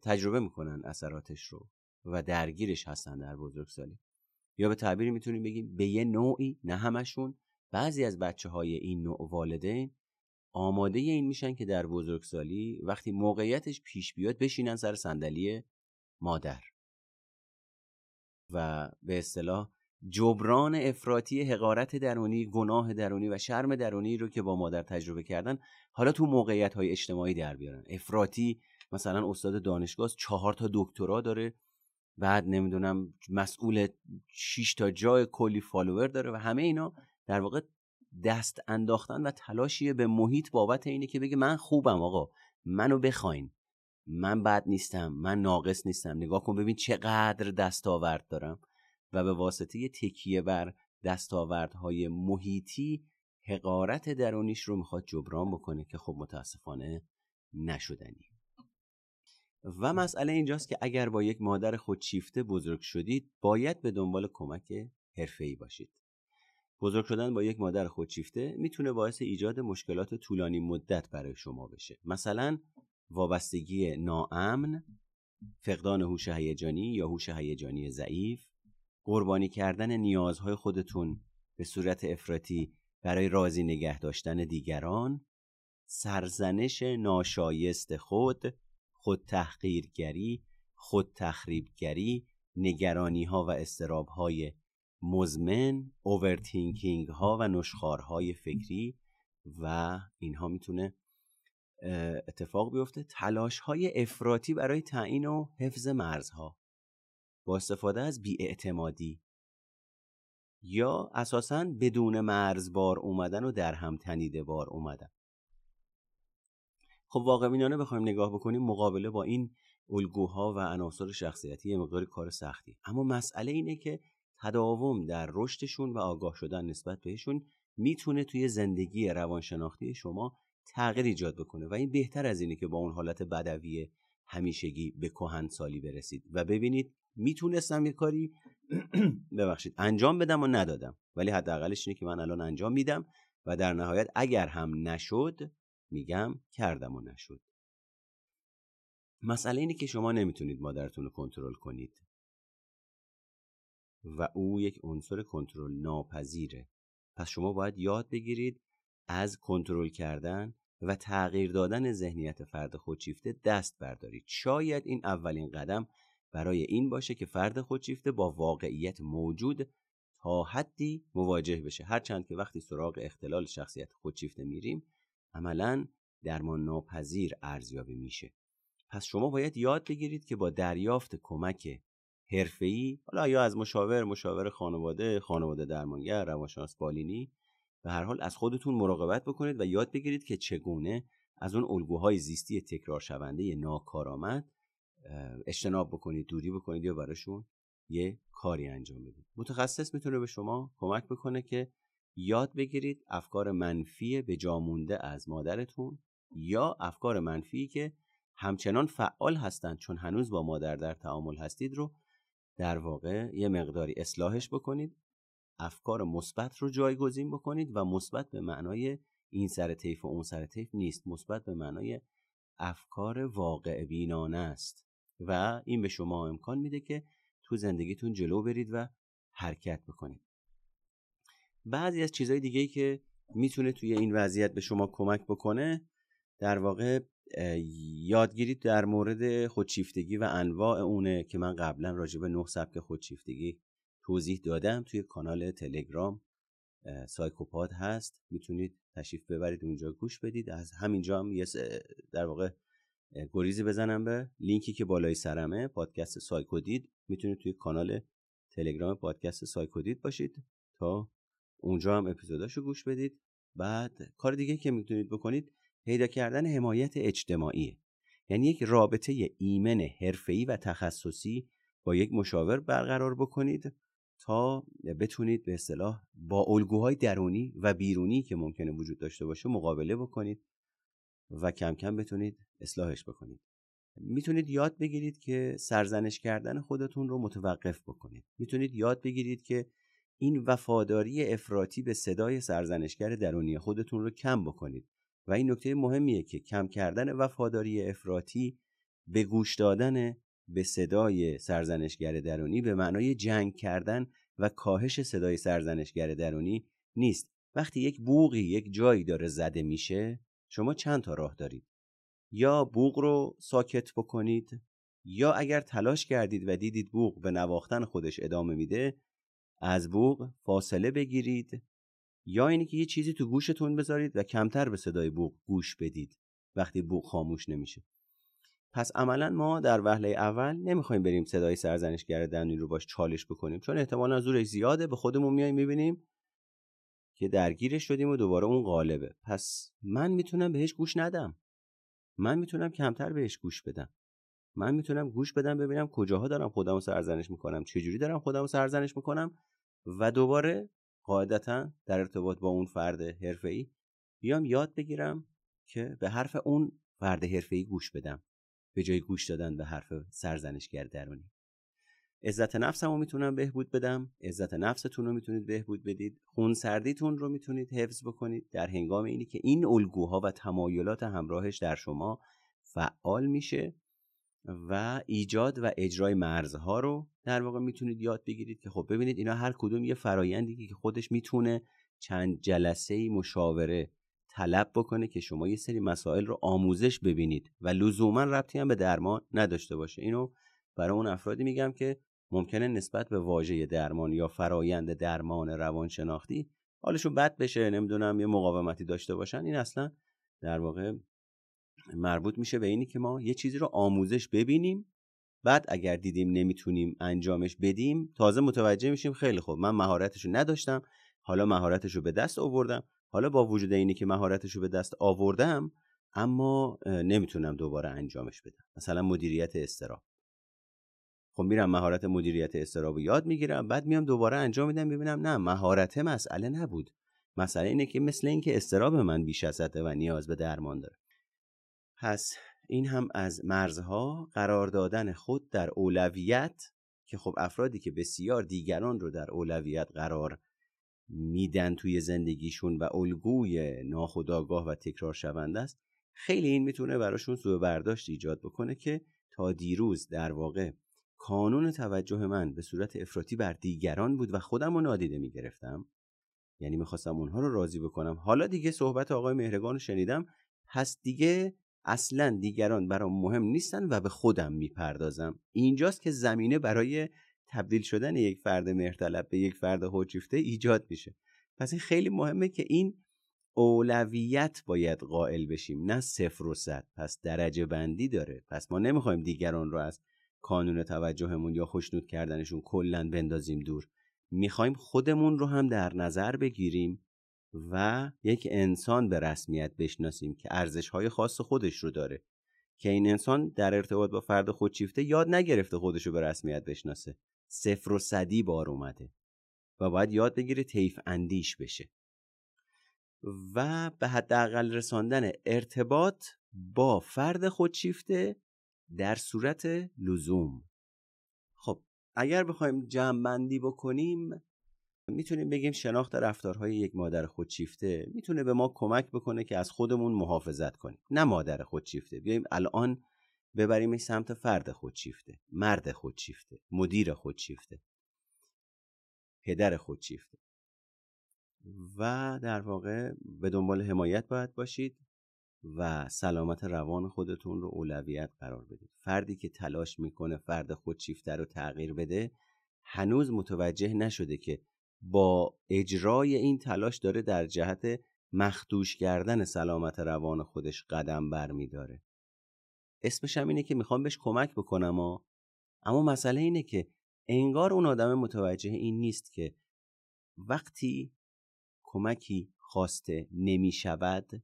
تجربه می‌کنن اثراتش رو و درگیرش هستن در بزرگسالی. یا به تعبیری می‌تونیم بگیم به یه نوعی نه همشون بعضی از بچه های این نوع والدین آماده این میشن که در بزرگسالی وقتی موقعیتش پیش بیاد بشینن سر صندلی مادر. و به اصطلاح جبران افراطی حقارت درونی گناه درونی و شرم درونی رو که با مادر تجربه کردن حالا تو موقعیت های اجتماعی در بیارن. افراطی مثلا استاد دانشگاه چهار تا دکترا داره بعد نمی‌دونم مسئول 6 تا جای کلی فالوور داره و همه اینا در واقع دست انداختن و تلاشیه به محیط بابت اینه که بگه من خوبم آقا منو بخواین. من بد نیستم من ناقص نیستم. نگاه کن ببین چقدر دستاورد دارم. و به واسطه تکیه بر دستاوردهای محیطی حقارت درونیش رو می‌خواد جبران بکنه که خب متاسفانه نشدنی. و مسئله اینجاست که اگر با یک مادر خودشیفته بزرگ شدید باید به دنبال کمک حرفه‌ای باشید. بزرگ شدن با یک مادر خودشیفته می‌تونه باعث ایجاد مشکلات طولانی مدت برای شما بشه. مثلا وابستگی ناامن فقدان هوش هیجانی یا هوش هیجانی ضعیف قربانی کردن نیازهای خودتون به صورت افراطی برای راضی نگه داشتن دیگران سرزنش ناشایست خود خود تحقیرگری خود تخریبگری نگرانی ها و استراب های مزمن اوورتینکینگ ها و نشخارهای فکری و اینها می‌تونه اتفاق بیفته. تلاش های افراطی برای تعیین و حفظ مرزها. با استفاده از بیاعتمادی. یا اساسا بدون مرز بار اومدن و در هم تنیده بار اومدن. خب واقع بینانه بخوایم نگاه بکنیم مقابله با این الگوها و عناصر شخصیتی یه مقدار کار سختی. اما مسئله اینه که تداوم در رشدشون و آگاه شدن نسبت بهشون می‌تونه توی زندگی روانشناختی شما تغییر ایجاد بکنه. و این بهتر از اینه که با اون حالت بدوی همیشگی به کهن سالی برسید. و ببینید می‌تونستم یه کاری ببخشید انجام بدم و ندادم. ولی حداقلش اینه که من الان انجام میدم و در نهایت اگر هم نشد میگم کردم و نشد. مسئله اینه که شما نمی‌تونید مادرتون رو کنترل کنید. و او یک عنصر کنترل ناپذیره. پس شما باید یاد بگیرید از کنترل کردن و تغییر دادن ذهنیت فرد خودشیفته دست بردارید. شاید این اولین قدم برای این باشه که فرد خودشیفته با واقعیت موجود تا حدی مواجه بشه. هرچند که وقتی سراغ اختلال شخصیت خودشیفته میریم عملا درمان ناپذیر ارزیابی میشه. پس شما باید یاد بگیرید که با دریافت کمک حرفه‌ای حالا یا از مشاور مشاور خانواده خانواده درمانگر روانشناس بالینی به هر حال از خودتون مراقبت بکنید و یاد بگیرید که چگونه از اون الگوهای زیستی تکرار شونده ناکارآمد اجتناب بکنید دوری بکنید یا براشون یه کاری انجام بدید. متخصص می‌تونه به شما کمک بکنه که یاد بگیرید افکار منفی به جا مونده از مادرتون یا افکار منفی که همچنان فعال هستند چون هنوز با مادر در تعامل هستید رو در واقع یه مقداری اصلاحش بکنید افکار مثبت رو جایگزین بکنید و مثبت به معنای این سر طیف و اون سر طیف نیست مثبت به معنای افکار واقع بینانه است. و این به شما امکان میده که تو زندگیتون جلو برید و حرکت بکنید. بعضی از چیزهای دیگه که می‌تونه توی این وضعیت به شما کمک بکنه در واقع یادگیری در مورد خودشیفتگی و انواع اونه که من قبلا راجع به نه سبک خودشیفتگی توضیح دادم توی کانال تلگرام سایکوپاد هست. می‌تونید تشریف ببرید اونجا گوش بدید. از همینجا هم یه در واقع گریزی بزنم به لینکی که بالای سرمه پادکست سایکودید. می‌تونید توی کانال تلگرام پادکست سایکودید باشید تا اونجا هم اپیزوداشو گوش بدید. بعد کار دیگه که می‌تونید بکنید پیدا کردن حمایت اجتماعی یعنی یک رابطه ایمن حرفه‌ای و تخصصی با یک مشاور برقرار بکنید تا بتونید به اصطلاح با الگوهای درونی و بیرونی که ممکنه وجود داشته باشه مقابله بکنید و کم کم بتونید اصلاحش بکنید. می‌تونید یاد بگیرید که سرزنش کردن خودتون رو متوقف بکنید. می‌تونید یاد بگیرید که این وفاداری افراطی به صدای سرزنشگر درونی خودتون رو کم بکنید. و این نکته مهمیه که کم کردن وفاداری افراطی به گوش دادن به صدای سرزنشگر درونی به معنای جنگ کردن و کاهش صدای سرزنشگر درونی نیست. وقتی یک بوغی یک جایی داره زده میشه شما چند تا راه دارید؟ یا بوغ رو ساکت بکنید یا اگر تلاش کردید و دیدید بوغ به نواختن خودش ادامه میده از بوغ فاصله بگیرید یا اینی که یه چیزی تو گوشتون بذارید و کمتر به صدای بوغ گوش بدید وقتی بوغ خاموش نمیشه. پس عملا ما در وهله اول نمی‌خوایم بریم صدای سرزنشگر درونی رو باش چالش بکنیم چون احتمالا زورش زیاده به خودمون میایم می‌بینیم که درگیرش شدیم و دوباره اون غالبه. پس من می‌تونم بهش گوش ندم. من می‌تونم کمتر بهش گوش بدم. من می‌تونم گوش بدم ببینم کجاها دارم خودمو سرزنش می‌کنم چجوری دارم خودمو سرزنش می‌کنم و دوباره قاعدتا در ارتباط با اون فرد حرفه‌ای بیام یاد بگیرم که به حرف اون فرد حرفه‌ای گوش بدم. به جای گوش دادن به حرف سرزنشگر درونی. عزت نفسمو می‌تونم بهبود بدم. عزت نفستون رو می‌تونید بهبود بدید. خون سردیتون رو می‌تونید حفظ بکنید. در هنگام اینی که این الگوها و تمایلات همراهش در شما فعال میشه و ایجاد و اجرای مرزها رو در واقع می‌تونید یاد بگیرید که خب ببینید اینا هر کدوم یه فرایندی که خودش می‌تونه چند جلسه مشاوره طلب بکنه که شما یه سری مسائل رو آموزش ببینید و لزوما ربطی هم به درمان نداشته باشه. اینو برای اون افرادی میگم که ممکنه نسبت به واژه درمان یا فرایند درمان روانشناختی حالشون بد بشه نمی‌دونم یه مقاومتی داشته باشن. این اصلا در واقع مربوط میشه به اینی که ما یه چیزی رو آموزش ببینیم بعد اگر دیدیم نمی‌تونیم انجامش بدیم تازه متوجه میشیم خیلی خوب من مهارتش رو نداشتم حالا مهارتش رو به دست آوردم حالا با وجود اینی که مهارتش رو به دست آوردم اما نمی‌تونم دوباره انجامش بدم. مثلا مدیریت استراب خب میرم مهارت مدیریت استراب رو یاد می‌گیرم بعد میام دوباره انجام میدم ببینم نه مهارت مسئله نبود. مسئله اینه که مثل اینکه استراب من بیش از و نیاز به درمان داره. پس این هم از مرزها قرار دادن خود در اولویت که خب افرادی که بسیار دیگران رو در اولویت قرار میدن توی زندگیشون و الگوی ناخودآگاه و تکرار شونده است خیلی این می‌تونه براشون سوء برداشت ایجاد بکنه که تا دیروز در واقع کانون توجه من به صورت افراطی بر دیگران بود و خودم رو نادیده می‌گرفتم. یعنی می‌خواستم اونها رو راضی بکنم. حالا دیگه صحبت آقای مهرگان رو شنیدم پس دیگه اصلا دیگران برام مهم نیستن و به خودم می‌پردازم. اینجاست که زمینه برای تبدیل شدن یک فرد مهرطلب به یک فرد هوچیفته ایجاد میشه. پس این خیلی مهمه که این اولویت باید قائل بشیم نه صفر و صد. پس درجه بندی داره. پس ما نمی‌خوایم دیگران رو از کانون توجهمون یا خوشنود کردنشون کلا بندازیم دور. می‌خوایم خودمون رو هم در نظر بگیریم. و یک انسان به رسمیت بشناسیم که ارزش های خاص خودش رو داره. که این انسان در ارتباط با فرد خودشیفته یاد نگرفته خودش رو به رسمیت بشناسه. صفر و صدی بار اومده و باید یاد بگیره تیف اندیش بشه. و به حداقل رساندن ارتباط با فرد خودشیفته در صورت لزوم. خب اگر بخوایم جمع بکنیم می‌تونیم بگیم شناخت رفتارهای یک مادر خودشیفته می‌تونه به ما کمک بکنه که از خودمون محافظت کنیم. نه مادر خودشیفته. بیایم الان ببریم سمت فرد خودشیفته مرد خودشیفته مدیر خودشیفته پدر خودشیفته. و در واقع به دنبال حمایت باید باشید و سلامت روان خودتون رو اولویت قرار بدید. فردی که تلاش می‌کنه فرد خودشیفته رو تغییر بده هنوز متوجه نشده که با اجرای این تلاش داره در جهت مخدوش کردن سلامت روان خودش قدم برمیداره اسمش هم اینه که می‌خوام بهش کمک بکنم. اما مسئله اینه که انگار اون آدم متوجه این نیست که وقتی کمکی خواسته نمی‌شود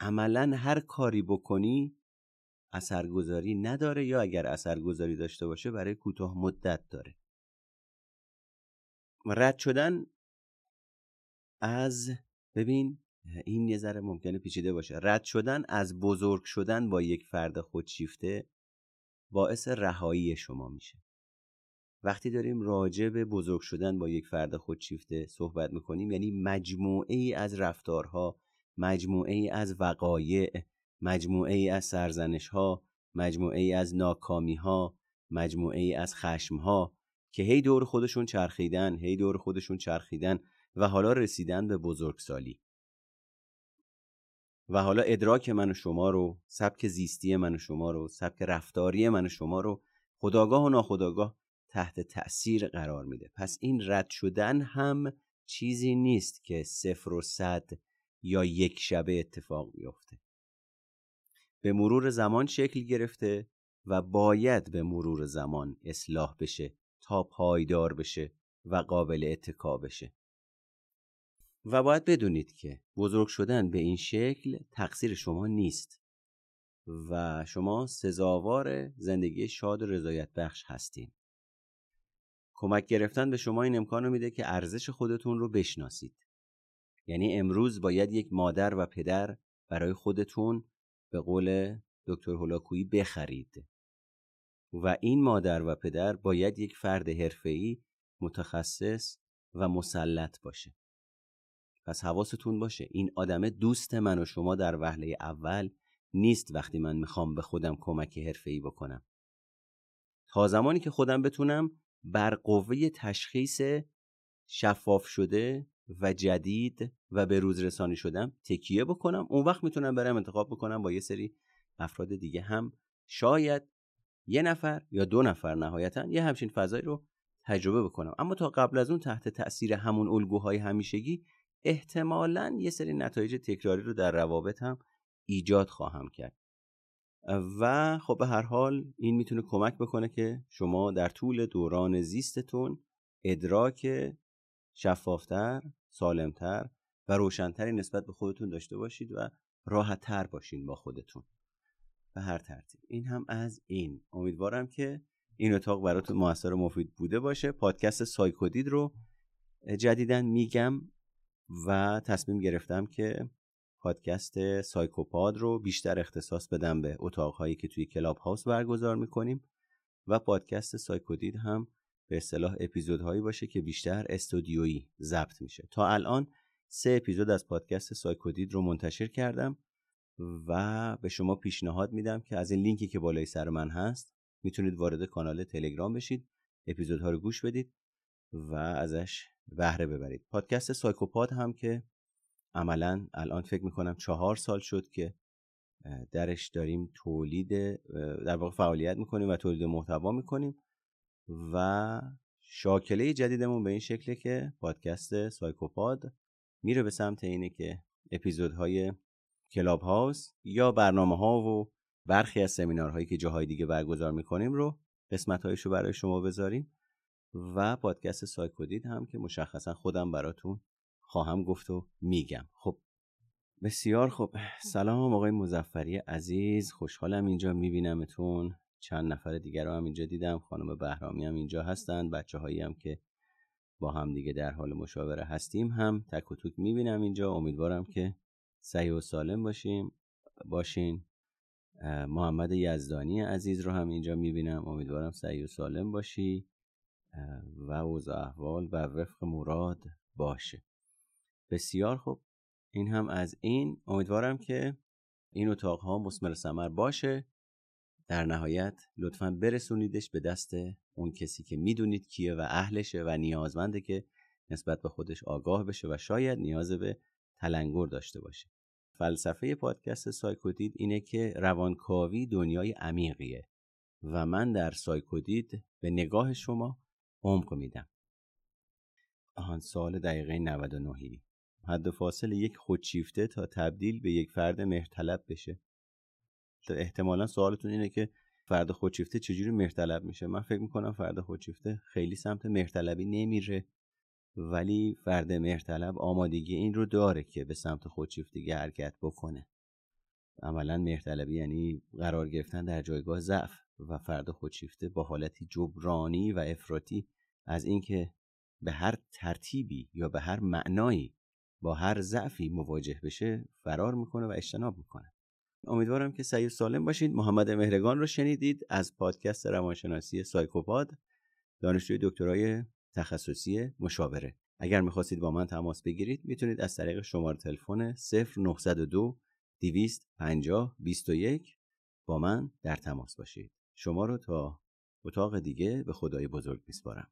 عملا هر کاری بکنی اثرگذاری نداره یا اگر اثرگذاری داشته باشه برای کوتاه مدت داره رد شدن از ببین این یه ذره ممکنه پیچیده باشه. رد شدن از بزرگ شدن با یک فرد خودشیفته باعث رهایی شما میشه. وقتی داریم راجع به بزرگ شدن با یک فرد خودشیفته صحبت می‌کنیم یعنی مجموعه ای از رفتارها مجموعه ای از وقایع مجموعه ای از سرزنش ها مجموعه ای از ناکامی ها مجموعه ای از خشم ها که هی دور خودشون چرخیدن هی دور خودشون چرخیدن و حالا رسیدن به بزرگسالی. و حالا ادراک من و شما رو سبک زیستی من و شما رو سبک رفتاری من و شما رو خداگاه و ناخداگاه تحت تأثیر قرار میده. پس این رد شدن هم چیزی نیست که صفر و صد یا یک شبه اتفاق بیفته. به مرور زمان شکل گرفته و باید به مرور زمان اصلاح بشه. پایدار بشه و قابل اتکا بشه. و باید بدونید که بزرگ شدن به این شکل تقصیر شما نیست و شما سزاوار زندگی شاد و رضایت بخش هستین. کمک گرفتن به شما این امکان میده که ارزش خودتون رو بشناسید. یعنی امروز باید یک مادر و پدر برای خودتون به قول دکتر هولاکویی بخرید. و این مادر و پدر باید یک فرد حرفه‌ای متخصص و مسلط باشه. پس حواستون باشه این آدم دوست من و شما در وهله اول نیست وقتی من می‌خوام به خودم کمک حرفه‌ای بکنم. تا زمانی که خودم بتونم بر قوه تشخیص شفاف شده و جدید و به روز رسانی شدم تکیه بکنم اون وقت می‌تونم برم انتخاب بکنم با یه سری افراد دیگه هم. شاید یه نفر یا دو نفر نهایتا یه همچین فضایی رو تجربه بکنم. اما تا قبل از اون تحت تاثیر همون الگوهای همیشگی احتمالا یه سری نتایج تکراری رو در روابط هم ایجاد خواهم کرد. و خب به هر حال این می‌تونه کمک بکنه که شما در طول دوران زیستتون ادراک شفافتر، سالمتر و روشنتری نسبت به خودتون داشته باشید و راحتتر باشین با خودتون. به هر ترتیب. این هم از این. امیدوارم که این اتاق براتون موثر و مفید بوده باشه. پادکست سایکودید رو جدیدا میگم و تصمیم گرفتم که پادکست سایکوپاد رو بیشتر اختصاص بدم به اتاقهایی که توی کلاب هاوس برگزار می‌کنیم و پادکست سایکودید هم به اصطلاح اپیزودهایی باشه که بیشتر استودیویی ضبط میشه. تا الان سه اپیزود از پادکست سایکودید رو منتشر کردم. و به شما پیشنهاد میدم که از این لینکی که بالای سر من هست می‌تونید وارد کانال تلگرام بشید اپیزودها رو گوش بدید و ازش بهره ببرید. پادکست سایکوپاد هم که عملا الان فکر می‌کنم چهار سال شد که درش داریم تولید در واقع فعالیت می‌کنیم و تولید محتوا می‌کنیم و شاکله جدیدمون به این شکله که پادکست سایکوپاد میره به سمت اینه که اپیزودهای کلاب هاوس یا برنامه ها و برخی از سمینارهایی که جاهای دیگه برگزار می‌کنیم رو قسمت رو برای شما بذاریم و پادکست سایکودید هم که مشخصا خودم براتون خواهم گفت و میگم. خب بسیار خب سلام آقای مزفری عزیز. خوشحالم اینجا میبینمتون. چند نفر دیگر رو هم اینجا دیدم. خانم بهرامی هم اینجا هستن. بچه هایی هم که با هم دیگه در حال مشاوره هستیم هم تک و توک می‌بینم اینجا. امیدوارم که سعی و سالم باشیم باشین. محمد یزدانی عزیز رو هم اینجا می‌بینم. امیدوارم سعی و سالم باشی. و اوضاع احوال بر وفق مراد باشه. بسیار خوب. این هم از این. امیدوارم که این اتاق ها مسمر سمر باشه. در نهایت لطفا برسونیدش به دست اون کسی که می‌دونید کیه و اهلشه و نیازمنده که نسبت به خودش آگاه بشه و شاید نیاز به تلنگر داشته باشه. فلسفه پادکست سایکودید اینه که روانکاوی دنیای عمیقیه و من در سایکودید به نگاه شما عمق میدم. آهان سال دقیقه 99 حد فاصل یک خودشیفته تا تبدیل به یک فرد مهرطلب بشه. احتمالا سوالتون اینه که فرد خودشیفته چجوری مهرطلب میشه؟ من فکر می‌کنم فرد خودشیفته خیلی سمت مهرطلبی نمیره. ولی فرد مهرطلب آمادگی این رو داره که به سمت خودشیفتگی حرکت بکنه. عملا مهرطلبی یعنی قرار گرفتن در جایگاه ضعف و فرد خودشیفته با حالتی جبرانی و افراطی از اینکه به هر ترتیبی یا به هر معنایی با هر ضعفی مواجه بشه فرار می‌کنه و اجتناب می‌کنه. امیدوارم که سعی سالم باشید. محمد مهرگان رو شنیدید از پادکست روانشناسی سایکوپاد. دانشجوی دکترای تخصصی مشاوره. اگر می‌خواستید با من تماس بگیرید می‌تونید از طریق شماره تلفن 0902 250 21 با من در تماس باشید. شما رو تا اتاق دیگه به خدای بزرگ میسپارم.